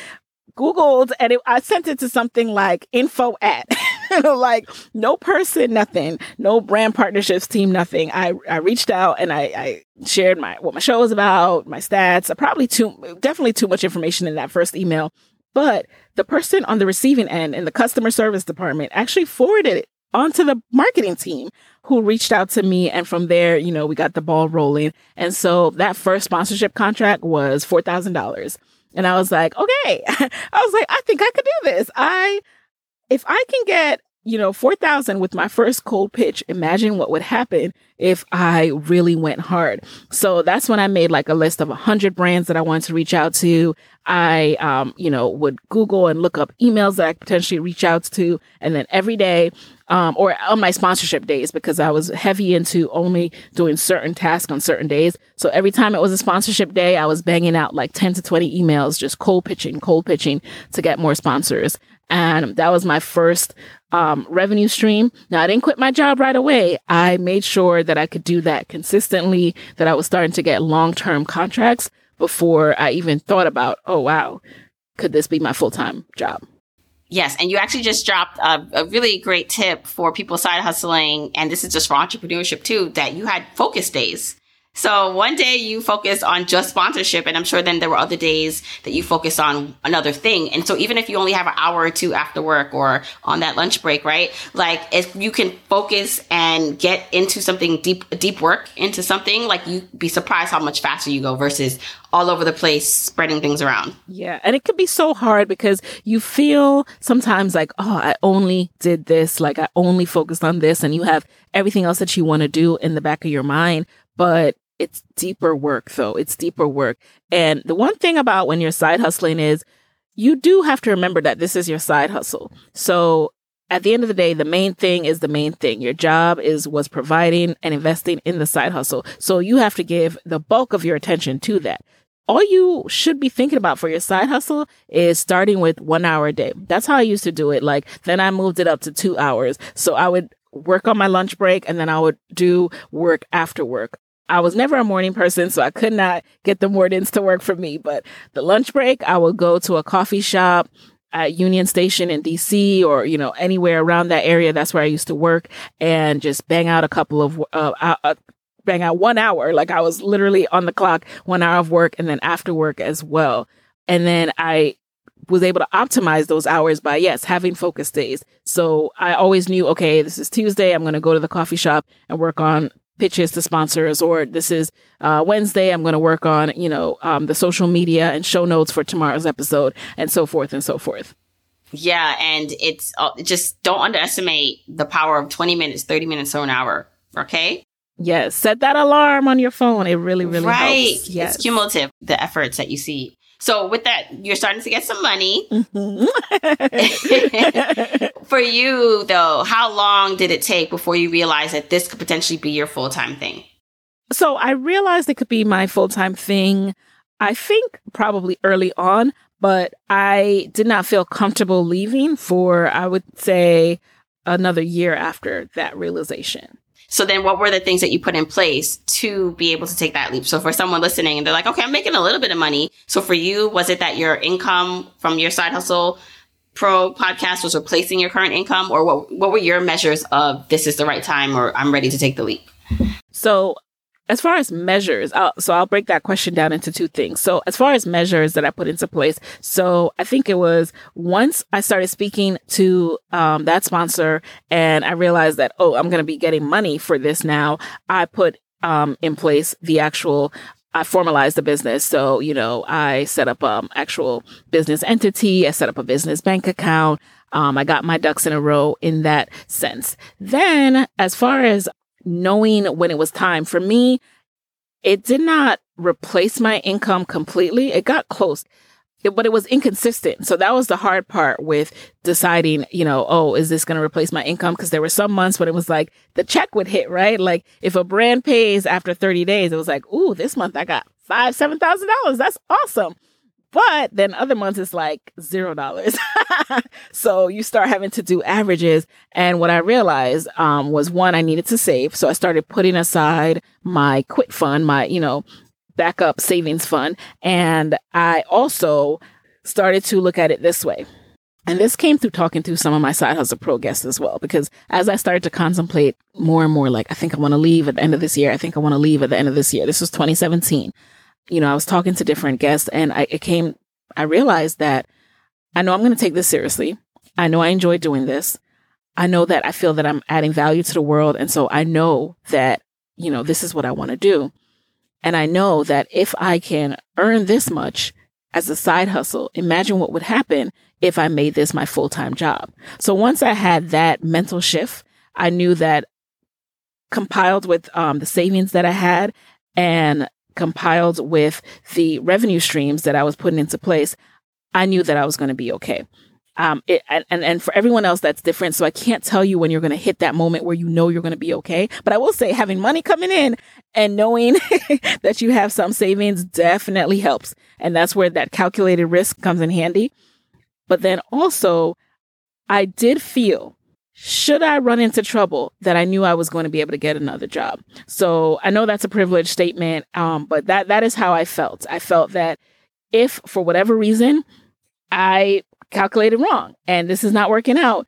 Speaker 1: Googled and it, I sent it to something like info at, like no person, nothing, no brand partnerships team, nothing. I, I reached out and I, I shared my, what my show was about, my stats, uh, probably too, definitely too much information in that first email. But the person on the receiving end in the customer service department actually forwarded it onto the marketing team who reached out to me. And from there, you know, we got the ball rolling. And so that first sponsorship contract was $4,000. And I was like, okay. I was like, I think I could do this. I, if I can get you know, 4,000 with my first cold pitch. Imagine what would happen if I really went hard. So that's when I made like a list of 100 brands that I wanted to reach out to. I, um, you know, would Google and look up emails that I potentially reach out to. And then every day, um, or on my sponsorship days, because I was heavy into only doing certain tasks on certain days. So every time it was a sponsorship day, I was banging out like 10 to 20 emails, just cold pitching, cold pitching to get more sponsors. And that was my first um, revenue stream. Now, I didn't quit my job right away. I made sure that I could do that consistently, that I was starting to get long term contracts before I even thought about, oh, wow, could this be my full time job?
Speaker 4: Yes, and you actually just dropped a, a, really great tip for people side hustling, and this is just for entrepreneurship too, that you had focus days. So one day you focus on just sponsorship, and I'm sure then there were other days that you focus on another thing. And so even if you only have an hour or two after work or on that lunch break, right? Like if you can focus and get into something deep, deep work into something, like you'd be surprised how much faster you go versus all over the place spreading things around.
Speaker 1: Yeah. And it could be so hard because you feel sometimes like, oh, I only did this, like I only focused on this, and you have everything else that you want to do in the back of your mind. But it's deeper work though. It's deeper work. And the one thing about when you're side hustling is you do have to remember that this is your side hustle. So at the end of the day, the main thing is the main thing. Your job is was providing and investing in the side hustle. So you have to give the bulk of your attention to that. All you should be thinking about for your side hustle is starting with one hour a day. That's how I used to do it. Like then I moved it up to two hours. So I would work on my lunch break and then I would do work after work. I was never a morning person, so I could not get the mornings to work for me. But the lunch break, I would go to a coffee shop at Union Station in DC or, you know, anywhere around that area. That's where I used to work and just bang out a couple of, uh, uh, uh, bang out one hour. Like I was literally on the clock, one hour of work and then after work as well. And then I was able to optimize those hours by yes having focus days so i always knew okay this is tuesday i'm going to go to the coffee shop and work on pitches to sponsors, or this is uh, Wednesday. I'm going to work on, you know, um, the social media and show notes for tomorrow's episode, and so forth and so forth.
Speaker 4: Yeah, and it's uh, just don't underestimate the power of 20 minutes, 30 minutes, or an hour. Okay.
Speaker 1: Yes, set that alarm on your phone. It really, really
Speaker 4: right.
Speaker 1: helps. Yes.
Speaker 4: It's cumulative, the efforts that you see. So with that, you're starting to get some money. Mm-hmm. For you though, how long did it take before you realized that this could potentially be your full-time thing?
Speaker 1: So I realized it could be my full-time thing. I think probably early on, but I did not feel comfortable leaving for I would say another year after that realization.
Speaker 4: So then what were the things that you put in place to be able to take that leap? So for someone listening and they're like, okay, I'm making a little bit of money. So for you, was it that your income from your side hustle pro podcast was replacing your current income or what, what were your measures of this is the right time or I'm ready to take the leap?
Speaker 1: So as far as measures, I'll, so I'll break that question down into two things. So as far as measures that I put into place, so I think it was once I started speaking to um, that sponsor and I realized that, oh, I'm going to be getting money for this now. I put um, in place the actual I formalized the business. So, you know, I set up um actual business entity. I set up a business bank account. Um, I got my ducks in a row in that sense. Then, as far as knowing when it was time for me, it did not replace my income completely. It got close. But it was inconsistent. So that was the hard part with deciding, you know, oh, is this going to replace my income? Because there were some months when it was like the check would hit, right? Like if a brand pays after 30 days, it was like, ooh, this month I got five, seven thousand dollars. That's awesome. But then other months it's like zero dollars. so you start having to do averages. And what I realized um, was one, I needed to save. So I started putting aside my quit fund, my, you know, backup savings fund. And I also started to look at it this way. And this came through talking to some of my side hustle pro guests as well, because as I started to contemplate more and more, like, I think I want to leave at the end of this year. I think I want to leave at the end of this year. This was 2017 you know, I was talking to different guests and I, it came, I realized that I know I'm going to take this seriously. I know I enjoy doing this. I know that I feel that I'm adding value to the world. And so I know that, you know, this is what I want to do. And I know that if I can earn this much as a side hustle, imagine what would happen if I made this my full time job. So once I had that mental shift, I knew that compiled with um, the savings that I had and compiled with the revenue streams that I was putting into place, I knew that I was going to be okay. Um, it, and, and for everyone else, that's different. So I can't tell you when you're going to hit that moment where you know you're going to be okay. But I will say having money coming in and knowing that you have some savings definitely helps. And that's where that calculated risk comes in handy. But then also, I did feel should I run into trouble that I knew I was going to be able to get another job. So I know that's a privileged statement, um, but that that is how I felt. I felt that if for whatever reason I calculated wrong and this is not working out,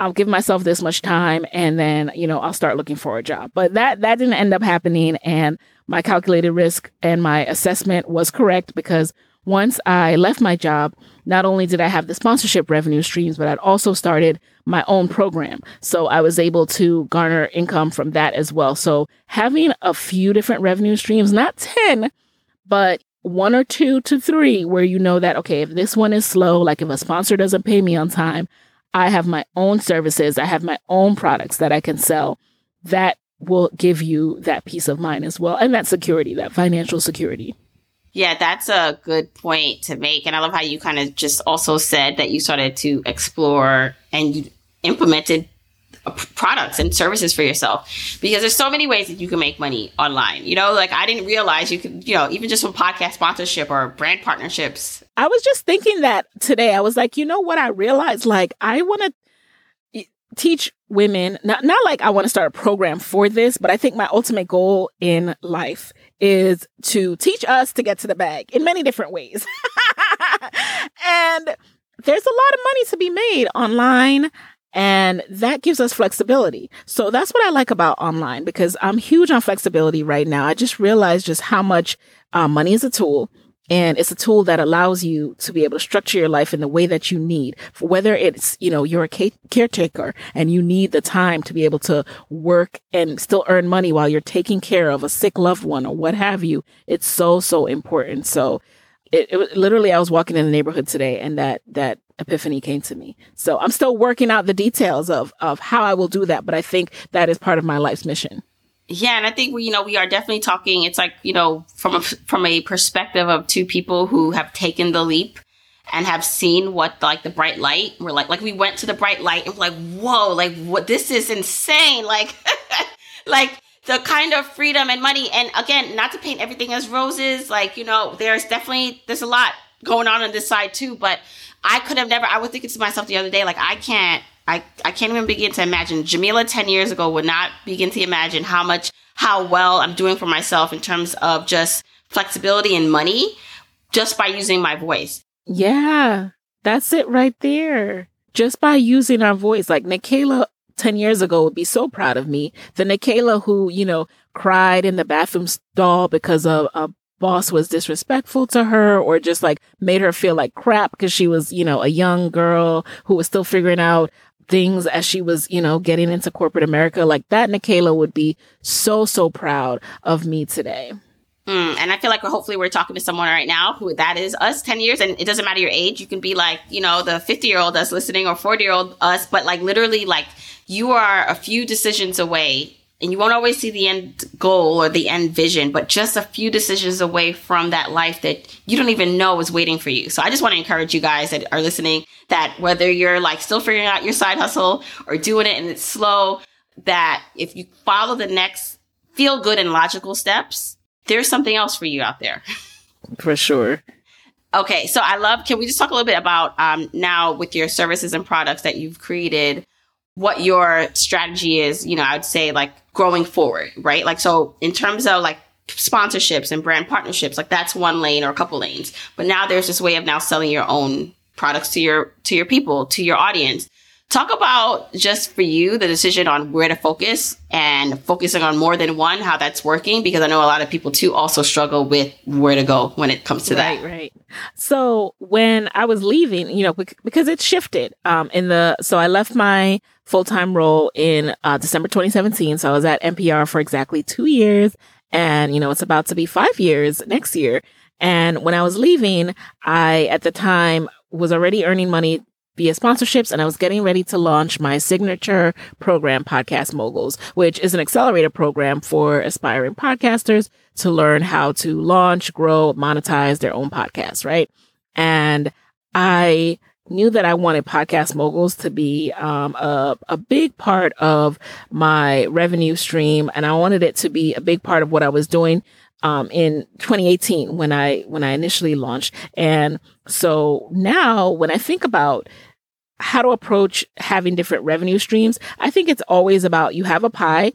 Speaker 1: I'll give myself this much time and then, you know, I'll start looking for a job. But that that didn't end up happening and my calculated risk and my assessment was correct because once I left my job, not only did I have the sponsorship revenue streams, but I'd also started my own program. So I was able to garner income from that as well. So having a few different revenue streams, not 10, but one or two to three, where you know that, okay, if this one is slow, like if a sponsor doesn't pay me on time, I have my own services, I have my own products that I can sell. That will give you that peace of mind as well and that security, that financial security.
Speaker 4: Yeah, that's a good point to make. And I love how you kind of just also said that you started to explore and you implemented products and services for yourself because there's so many ways that you can make money online. You know, like I didn't realize you could, you know, even just from podcast sponsorship or brand partnerships.
Speaker 1: I was just thinking that today. I was like, you know what? I realized like I want to teach women, not, not like I want to start a program for this, but I think my ultimate goal in life is to teach us to get to the bag in many different ways. and there's a lot of money to be made online. And that gives us flexibility. So that's what I like about online because I'm huge on flexibility right now. I just realized just how much uh, money is a tool and it's a tool that allows you to be able to structure your life in the way that you need. Whether it's, you know, you're a caretaker and you need the time to be able to work and still earn money while you're taking care of a sick loved one or what have you. It's so, so important. So it, it literally, I was walking in the neighborhood today and that, that epiphany came to me. So I'm still working out the details of, of how I will do that. But I think that is part of my life's mission.
Speaker 4: Yeah, and I think we, you know, we are definitely talking. It's like you know, from a from a perspective of two people who have taken the leap and have seen what like the bright light. We're like, like we went to the bright light and we're like, whoa, like what? This is insane. Like, like the kind of freedom and money. And again, not to paint everything as roses. Like you know, there's definitely there's a lot going on on this side too. But I could have never. I was thinking to myself the other day, like I can't I, I can't even begin to imagine. Jamila 10 years ago would not begin to imagine how much, how well I'm doing for myself in terms of just flexibility and money just by using my voice.
Speaker 1: Yeah, that's it right there. Just by using our voice. Like Nicaila 10 years ago would be so proud of me. The Nicaila who, you know, cried in the bathroom stall because of a boss was disrespectful to her or just like made her feel like crap because she was, you know, a young girl who was still figuring out things as she was, you know, getting into corporate America. Like that, Nicaila would be so, so proud of me today.
Speaker 4: Mm, and I feel like hopefully we're talking to someone right now who that is us 10 years. And it doesn't matter your age. You can be like, you know, the 50 year old us listening or 40 year old us, but like literally like you are a few decisions away and you won't always see the end goal or the end vision, but just a few decisions away from that life that you don't even know is waiting for you. So I just want to encourage you guys that are listening that whether you're like still figuring out your side hustle or doing it and it's slow, that if you follow the next feel good and logical steps, there's something else for you out there.
Speaker 1: For sure.
Speaker 4: Okay, so I love. Can we just talk a little bit about um, now with your services and products that you've created? What your strategy is? You know, I would say like growing forward, right? Like, so in terms of like sponsorships and brand partnerships, like that's one lane or a couple lanes. But now there's this way of now selling your own products to your to your people, to your audience. Talk about just for you the decision on where to focus and focusing on more than one, how that's working, because I know a lot of people too also struggle with where to go when it comes to that.
Speaker 1: right,
Speaker 4: that.
Speaker 1: Right, So when I was leaving, you know, because it shifted, um, in the, so I left my full-time role in, uh, December 2017. So I was at NPR for exactly two years and, you know, it's about to be five years next year. And when I was leaving, I, at the time, was already earning money via sponsorships and I was getting ready to launch my signature program, Podcast Moguls, which is an accelerator program for aspiring podcasters to learn how to launch, grow, monetize their own podcasts, right? And I knew that I wanted Podcast Moguls to be um, a, a big part of my revenue stream and I wanted it to be a big part of what I was doing um, in 2018 when I when I initially launched. And so now when I think about how to approach having different revenue streams, I think it's always about you have a pie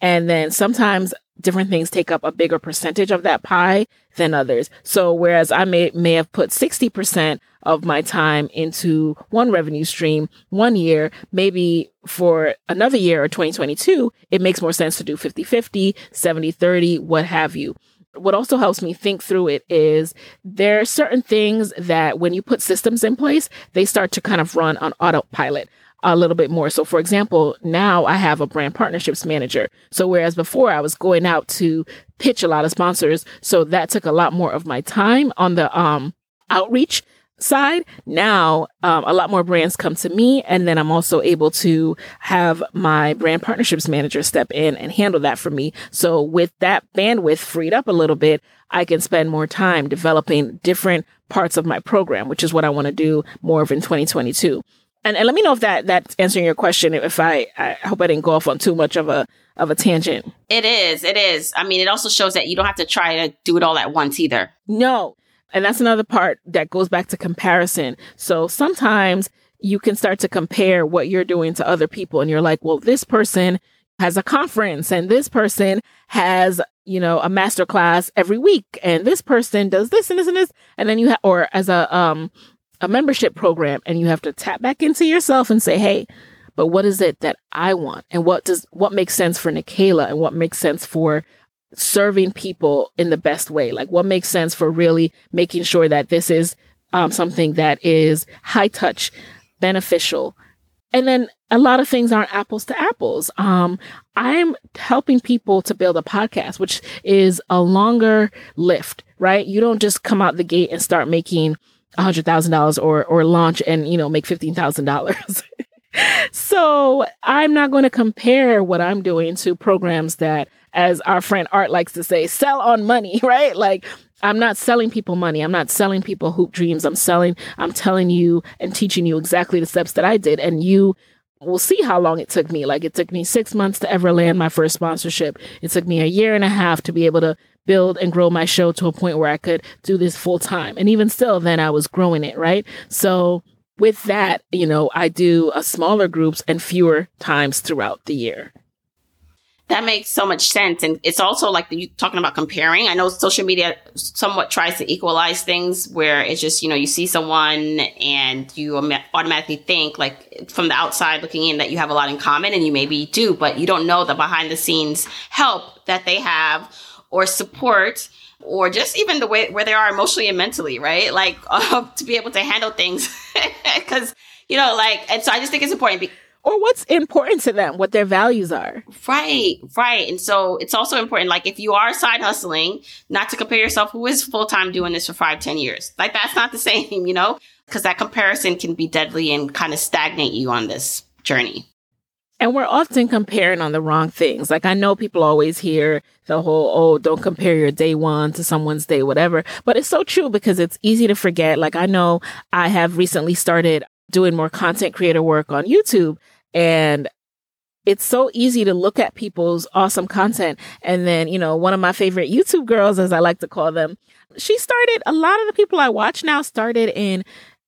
Speaker 1: and then sometimes different things take up a bigger percentage of that pie than others. So whereas I may, may have put 60% of my time into one revenue stream one year, maybe for another year or 2022, it makes more sense to do 50 50, 70 30, what have you what also helps me think through it is there are certain things that when you put systems in place, they start to kind of run on autopilot a little bit more. So for example, now I have a brand partnerships manager. So whereas before I was going out to pitch a lot of sponsors, so that took a lot more of my time on the um outreach side, now um, a lot more brands come to me. And then I'm also able to have my brand partnerships manager step in and handle that for me. So with that bandwidth freed up a little bit, I can spend more time developing different parts of my program, which is what I want to do more of in 2022. And, and let me know if that that's answering your question. If I, I hope I didn't go off on too much of a of a tangent.
Speaker 4: It is. It is. I mean, it also shows that you don't have to try to do it all at once either.
Speaker 1: No, and that's another part that goes back to comparison. So sometimes you can start to compare what you're doing to other people and you're like, well, this person has a conference and this person has, you know, a master class every week and this person does this and this and this. And then you have, or as a, um, a membership program and you have to tap back into yourself and say, Hey, but what is it that I want? And what does, what makes sense for Nicaila and what makes sense for serving people in the best way? Like what makes sense for really making sure that this is um, something that is high touch, beneficial. And then a lot of things aren't apples to apples. Um, I'm helping people to build a podcast, which is a longer lift, right? You don't just come out the gate and start making a hundred thousand dollars or, or launch and, you know, make $15,000. so I'm not going to compare what I'm doing to programs that as our friend Art likes to say, sell on money, right? Like, I'm not selling people money. I'm not selling people hoop dreams. I'm selling, I'm telling you and teaching you exactly the steps that I did. And you will see how long it took me. Like, it took me six months to ever land my first sponsorship. It took me a year and a half to be able to build and grow my show to a point where I could do this full time. And even still, then I was growing it, right? So, with that, you know, I do a smaller groups and fewer times throughout the year.
Speaker 4: That makes so much sense. And it's also like you talking about comparing. I know social media somewhat tries to equalize things where it's just, you know, you see someone and you automatically think like from the outside looking in that you have a lot in common and you maybe do, but you don't know the behind the scenes help that they have or support or just even the way where they are emotionally and mentally, right? Like uh, to be able to handle things because, you know, like, and so I just think it's important.
Speaker 1: Or what's important to them, what their values are.
Speaker 4: Right, right. And so it's also important, like if you are side hustling, not to compare yourself who is full time doing this for five, ten years. Like that's not the same, you know, because that comparison can be deadly and kind of stagnate you on this journey.
Speaker 1: And we're often comparing on the wrong things. Like I know people always hear the whole, oh, don't compare your day one to someone's day, whatever. But it's so true because it's easy to forget. Like I know I have recently started doing more content creator work on YouTube and it's so easy to look at people's awesome content. And then, you know, one of my favorite YouTube girls, as I like to call them, she started, a lot of the people I watch now started in,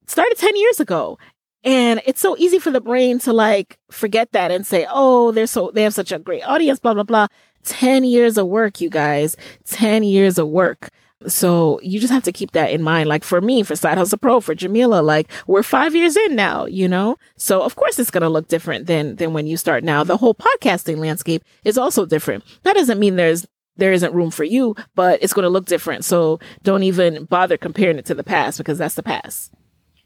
Speaker 1: started 10 years ago. And it's so easy for the brain to like forget that and say, oh, they're so, they have such a great audience, blah, blah, blah. 10 years of work, you guys, 10 years of work. So you just have to keep that in mind. Like for me, for Side Hustle Pro, for Jamila, like we're five years in now, you know? So of course it's going to look different than, than when you start now. The whole podcasting landscape is also different. That doesn't mean there's there isn't room for you, but it's going to look different. So don't even bother comparing it to the past because that's the past.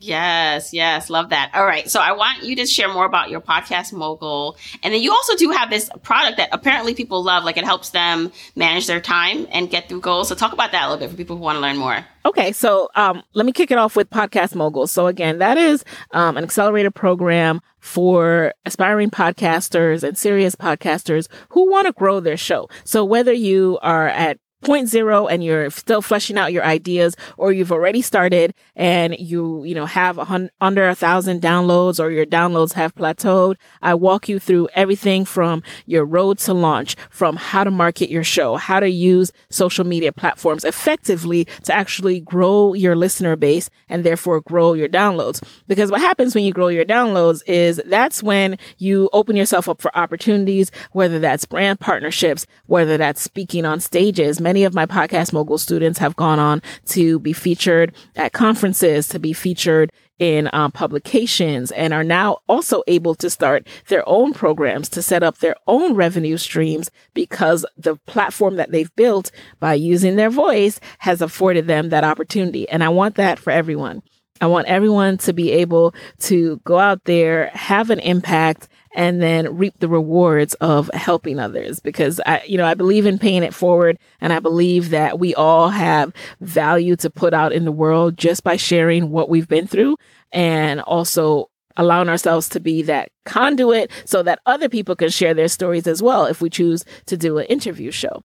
Speaker 4: Yes, yes, love that. All right, so I want you to share more about your podcast mogul, and then you also do have this product that apparently people love. Like it helps them manage their time and get through goals. So talk about that a little bit for people who want to learn more.
Speaker 1: Okay, so um, let me kick it off with Podcast Mogul. So again, that is um, an accelerated program for aspiring podcasters and serious podcasters who want to grow their show. So whether you are at point zero and you're still fleshing out your ideas or you've already started and you you know have a hun- under a thousand downloads or your downloads have plateaued i walk you through everything from your road to launch from how to market your show how to use social media platforms effectively to actually grow your listener base and therefore grow your downloads. Because what happens when you grow your downloads is that's when you open yourself up for opportunities whether that's brand partnerships whether that's speaking on stages many of my podcast mogul students have gone on to be featured at conferences, to be featured in um, publications and are now also able to start their own programs to set up their own revenue streams because the platform that they've built by using their voice has afforded them that opportunity. And I want that for everyone. I want everyone to be able to go out there, have an impact, and then reap the rewards of helping others because I, you know, I believe in paying it forward and I believe that we all have value to put out in the world just by sharing what we've been through and also allowing ourselves to be that conduit so that other people can share their stories as well if we choose to do an interview show.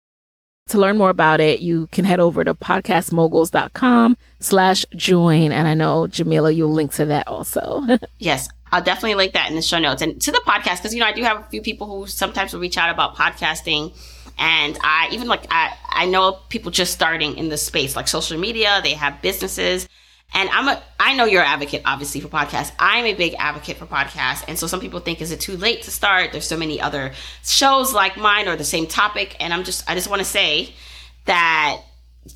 Speaker 1: To learn more about it, you can head over to podcastmoguls.com slash join. And I know, Jamila, you'll link to that also.
Speaker 4: yes. I'll definitely link that in the show notes and to the podcast because you know I do have a few people who sometimes will reach out about podcasting, and I even like I I know people just starting in the space like social media. They have businesses, and I'm a I know you're an advocate obviously for podcasts. I'm a big advocate for podcasts, and so some people think is it too late to start? There's so many other shows like mine or the same topic, and I'm just I just want to say that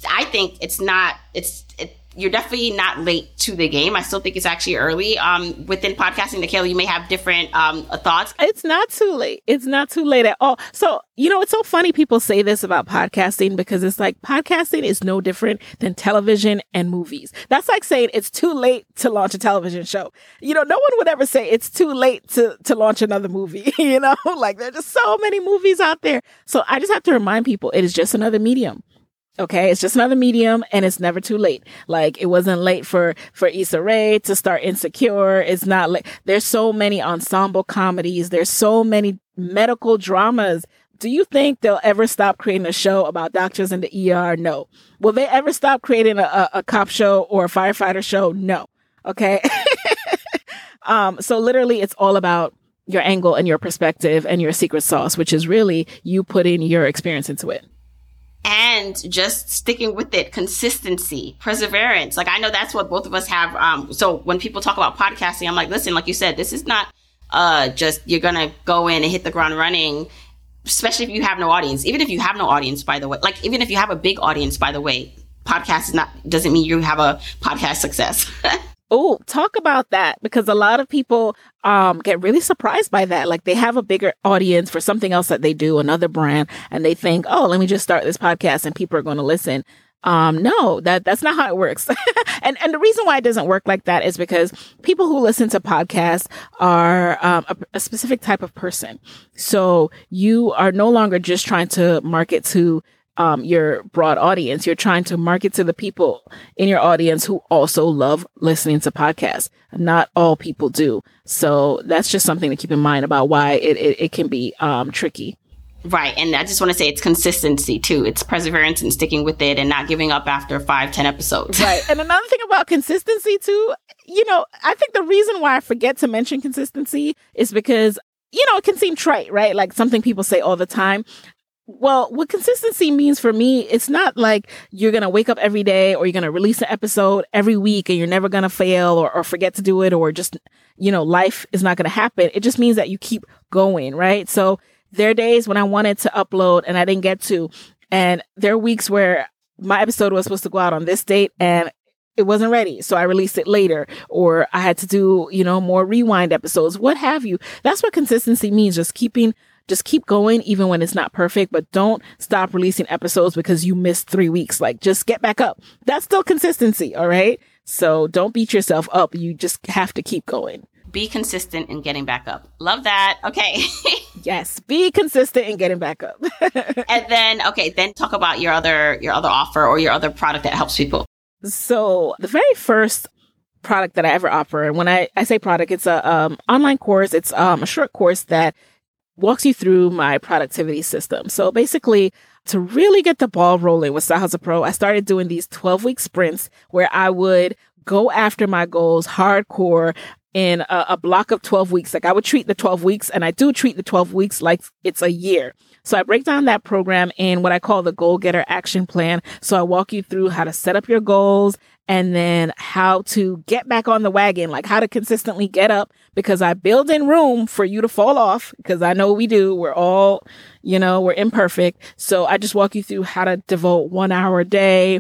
Speaker 4: I think it's not it's it, you're definitely not late to the game. I still think it's actually early. Um, within podcasting, Nicaila, you may have different um, thoughts.
Speaker 1: It's not too late. It's not too late at all. So, you know, it's so funny people say this about podcasting because it's like podcasting is no different than television and movies. That's like saying it's too late to launch a television show. You know, no one would ever say it's too late to, to launch another movie. you know, like there's just so many movies out there. So I just have to remind people it is just another medium. Okay, it's just another medium and it's never too late. Like it wasn't late for for Issa Rae to start Insecure. It's not like There's so many ensemble comedies. There's so many medical dramas. Do you think they'll ever stop creating a show about doctors in the ER? No. Will they ever stop creating a, a, a cop show or a firefighter show? No. Okay. um, so literally it's all about your angle and your perspective and your secret sauce, which is really you putting your experience into it
Speaker 4: and just sticking with it consistency perseverance. Like i know that's what both of us have um, so when people talk about podcasting i'm like listen like you said this is not uh, just you're gonna go in and hit the ground running especially if you have no audience. Even if you have no audience by the way like even if you have a big audience by the way podcast is not doesn't mean you have a podcast success
Speaker 1: Oh, talk about that because a lot of people um, get really surprised by that. Like they have a bigger audience for something else that they do, another brand, and they think, "Oh, let me just start this podcast and people are going to listen." Um, no, that that's not how it works. and and the reason why it doesn't work like that is because people who listen to podcasts are um, a, a specific type of person. So you are no longer just trying to market to um, your broad audience. You're trying to market to the people in your audience who also love listening to podcasts. Not all people do. So that's just something to keep in mind about why it, it, it can be um, tricky.
Speaker 4: Right. And I just want to say it's consistency too. It's perseverance and sticking with it and not giving up after five, ten episodes.
Speaker 1: Right. And another thing about consistency too, you know, I think the reason why I forget to mention consistency is because, you know, it can seem trite, right? Like something people say all the time. Well, what consistency means for me, it's not like you're going to wake up every day or you're going to release an episode every week and you're never going to fail or, or forget to do it or just, you know, life is not going to happen. It just means that you keep going, right? So there are days when I wanted to upload and I didn't get to. And there are weeks where my episode was supposed to go out on this date and it wasn't ready. So I released it later or I had to do, you know, more rewind episodes, what have you. That's what consistency means. Just keeping just keep going even when it's not perfect, but don't stop releasing episodes because you missed three weeks. Like just get back up. That's still consistency. All right. So don't beat yourself up. You just have to keep going.
Speaker 4: Be consistent in getting back up. Love that. Okay.
Speaker 1: yes. Be consistent in getting back up.
Speaker 4: and then, okay, then talk about your other, your other offer or your other product that helps people.
Speaker 1: So the very first product that I ever offer, and when I, I say product, it's a um, online course. It's um, a short course that walks you through my productivity system. So basically, to really get the ball rolling with Side Pro, I started doing these 12 week sprints where I would go after my goals hardcore in a, a, block of 12 weeks. Like I would treat the 12 weeks and I do treat the 12 weeks like it's a year. So I break down that program in what I call the goal getter action plan. So I walk you through how to set up your goals and then how to get back on the wagon, like how to consistently get up because I build in room for you to fall off because I know we do. We're all, you know, we're imperfect. So I just walk you through how to devote one hour a day,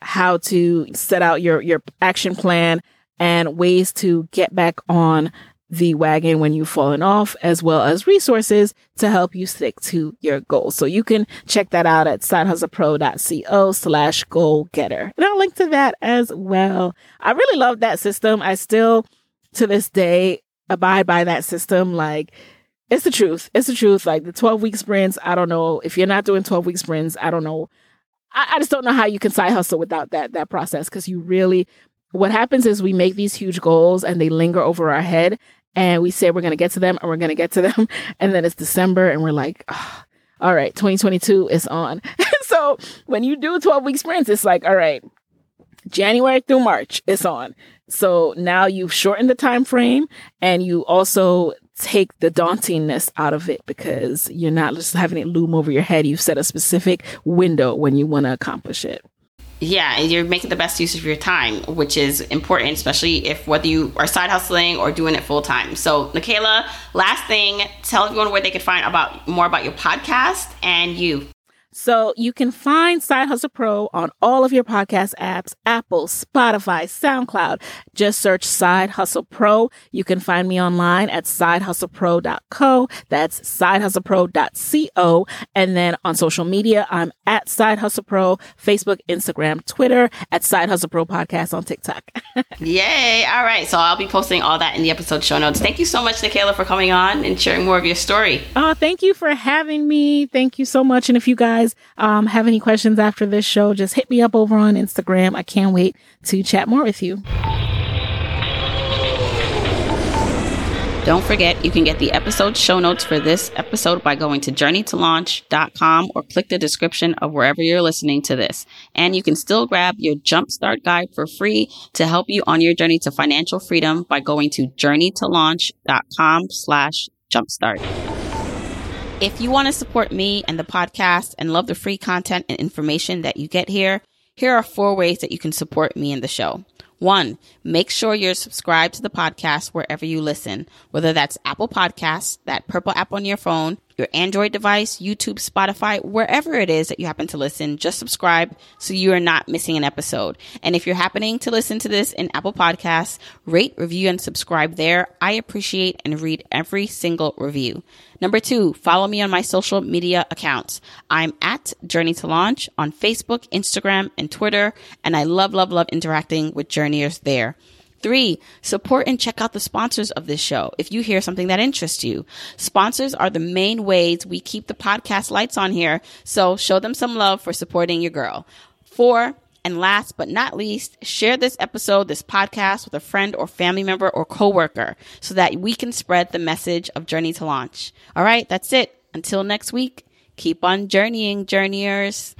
Speaker 1: how to set out your, your action plan and ways to get back on the wagon when you've fallen off, as well as resources to help you stick to your goals. So you can check that out at sidehustlepro.co slash goal getter. And I'll link to that as well. I really love that system. I still, to this day, abide by that system. Like, it's the truth. It's the truth. Like the 12 week sprints, I don't know. If you're not doing 12 week sprints, I don't know. I, I just don't know how you can side hustle without that that process because you really what happens is we make these huge goals and they linger over our head and we say we're going to get to them and we're going to get to them. And then it's December and we're like, oh, all right, 2022 is on. so when you do 12 week sprints, it's like, all right, January through March is on. So now you've shortened the time frame and you also take the dauntingness out of it because you're not just having it loom over your head. You've set a specific window when you want to accomplish it
Speaker 4: yeah, you're making the best use of your time, which is important, especially if whether you are side hustling or doing it full time. So, Nicaila, last thing, tell everyone where they could find about more about your podcast and you.
Speaker 1: So you can find Side Hustle Pro on all of your podcast apps, Apple, Spotify, SoundCloud. Just search Side Hustle Pro. You can find me online at sidehustlepro.co. That's sidehustlepro.co. And then on social media, I'm at Side Hustle Pro, Facebook, Instagram, Twitter, at Side Hustle Pro Podcast on TikTok.
Speaker 4: Yay. All right. So I'll be posting all that in the episode show notes. Thank you so much, Nicaila, for coming on and sharing more of your story.
Speaker 1: Oh, thank you for having me. Thank you so much. And if you guys guys um, have any questions after this show, just hit me up over on Instagram. I can't wait to chat more with you.
Speaker 4: Don't forget, you can get the episode show notes for this episode by going to journeytolaunch.com or click the description of wherever you're listening to this. And you can still grab your jumpstart guide for free to help you on your journey to financial freedom by going to journeytolaunch.com slash jumpstart. If you want to support me and the podcast and love the free content and information that you get here, here are four ways that you can support me and the show. One, make sure you're subscribed to the podcast wherever you listen, whether that's Apple Podcasts, that purple app on your phone, your Android device, YouTube, Spotify, wherever it is that you happen to listen, just subscribe so you are not missing an episode. And if you're happening to listen to this in Apple Podcasts, rate, review, and subscribe there. I appreciate and read every single review. Number two, follow me on my social media accounts. I'm at Journey to Launch on Facebook, Instagram, and Twitter, and I love, love, love interacting with journeyers there. Three, support and check out the sponsors of this show if you hear something that interests you. Sponsors are the main ways we keep the podcast lights on here, so show them some love for supporting your girl. Four, and last but not least, share this episode, this podcast with a friend or family member or coworker so that we can spread the message of Journey to Launch. All right, that's it. Until next week, keep on journeying, journeyers.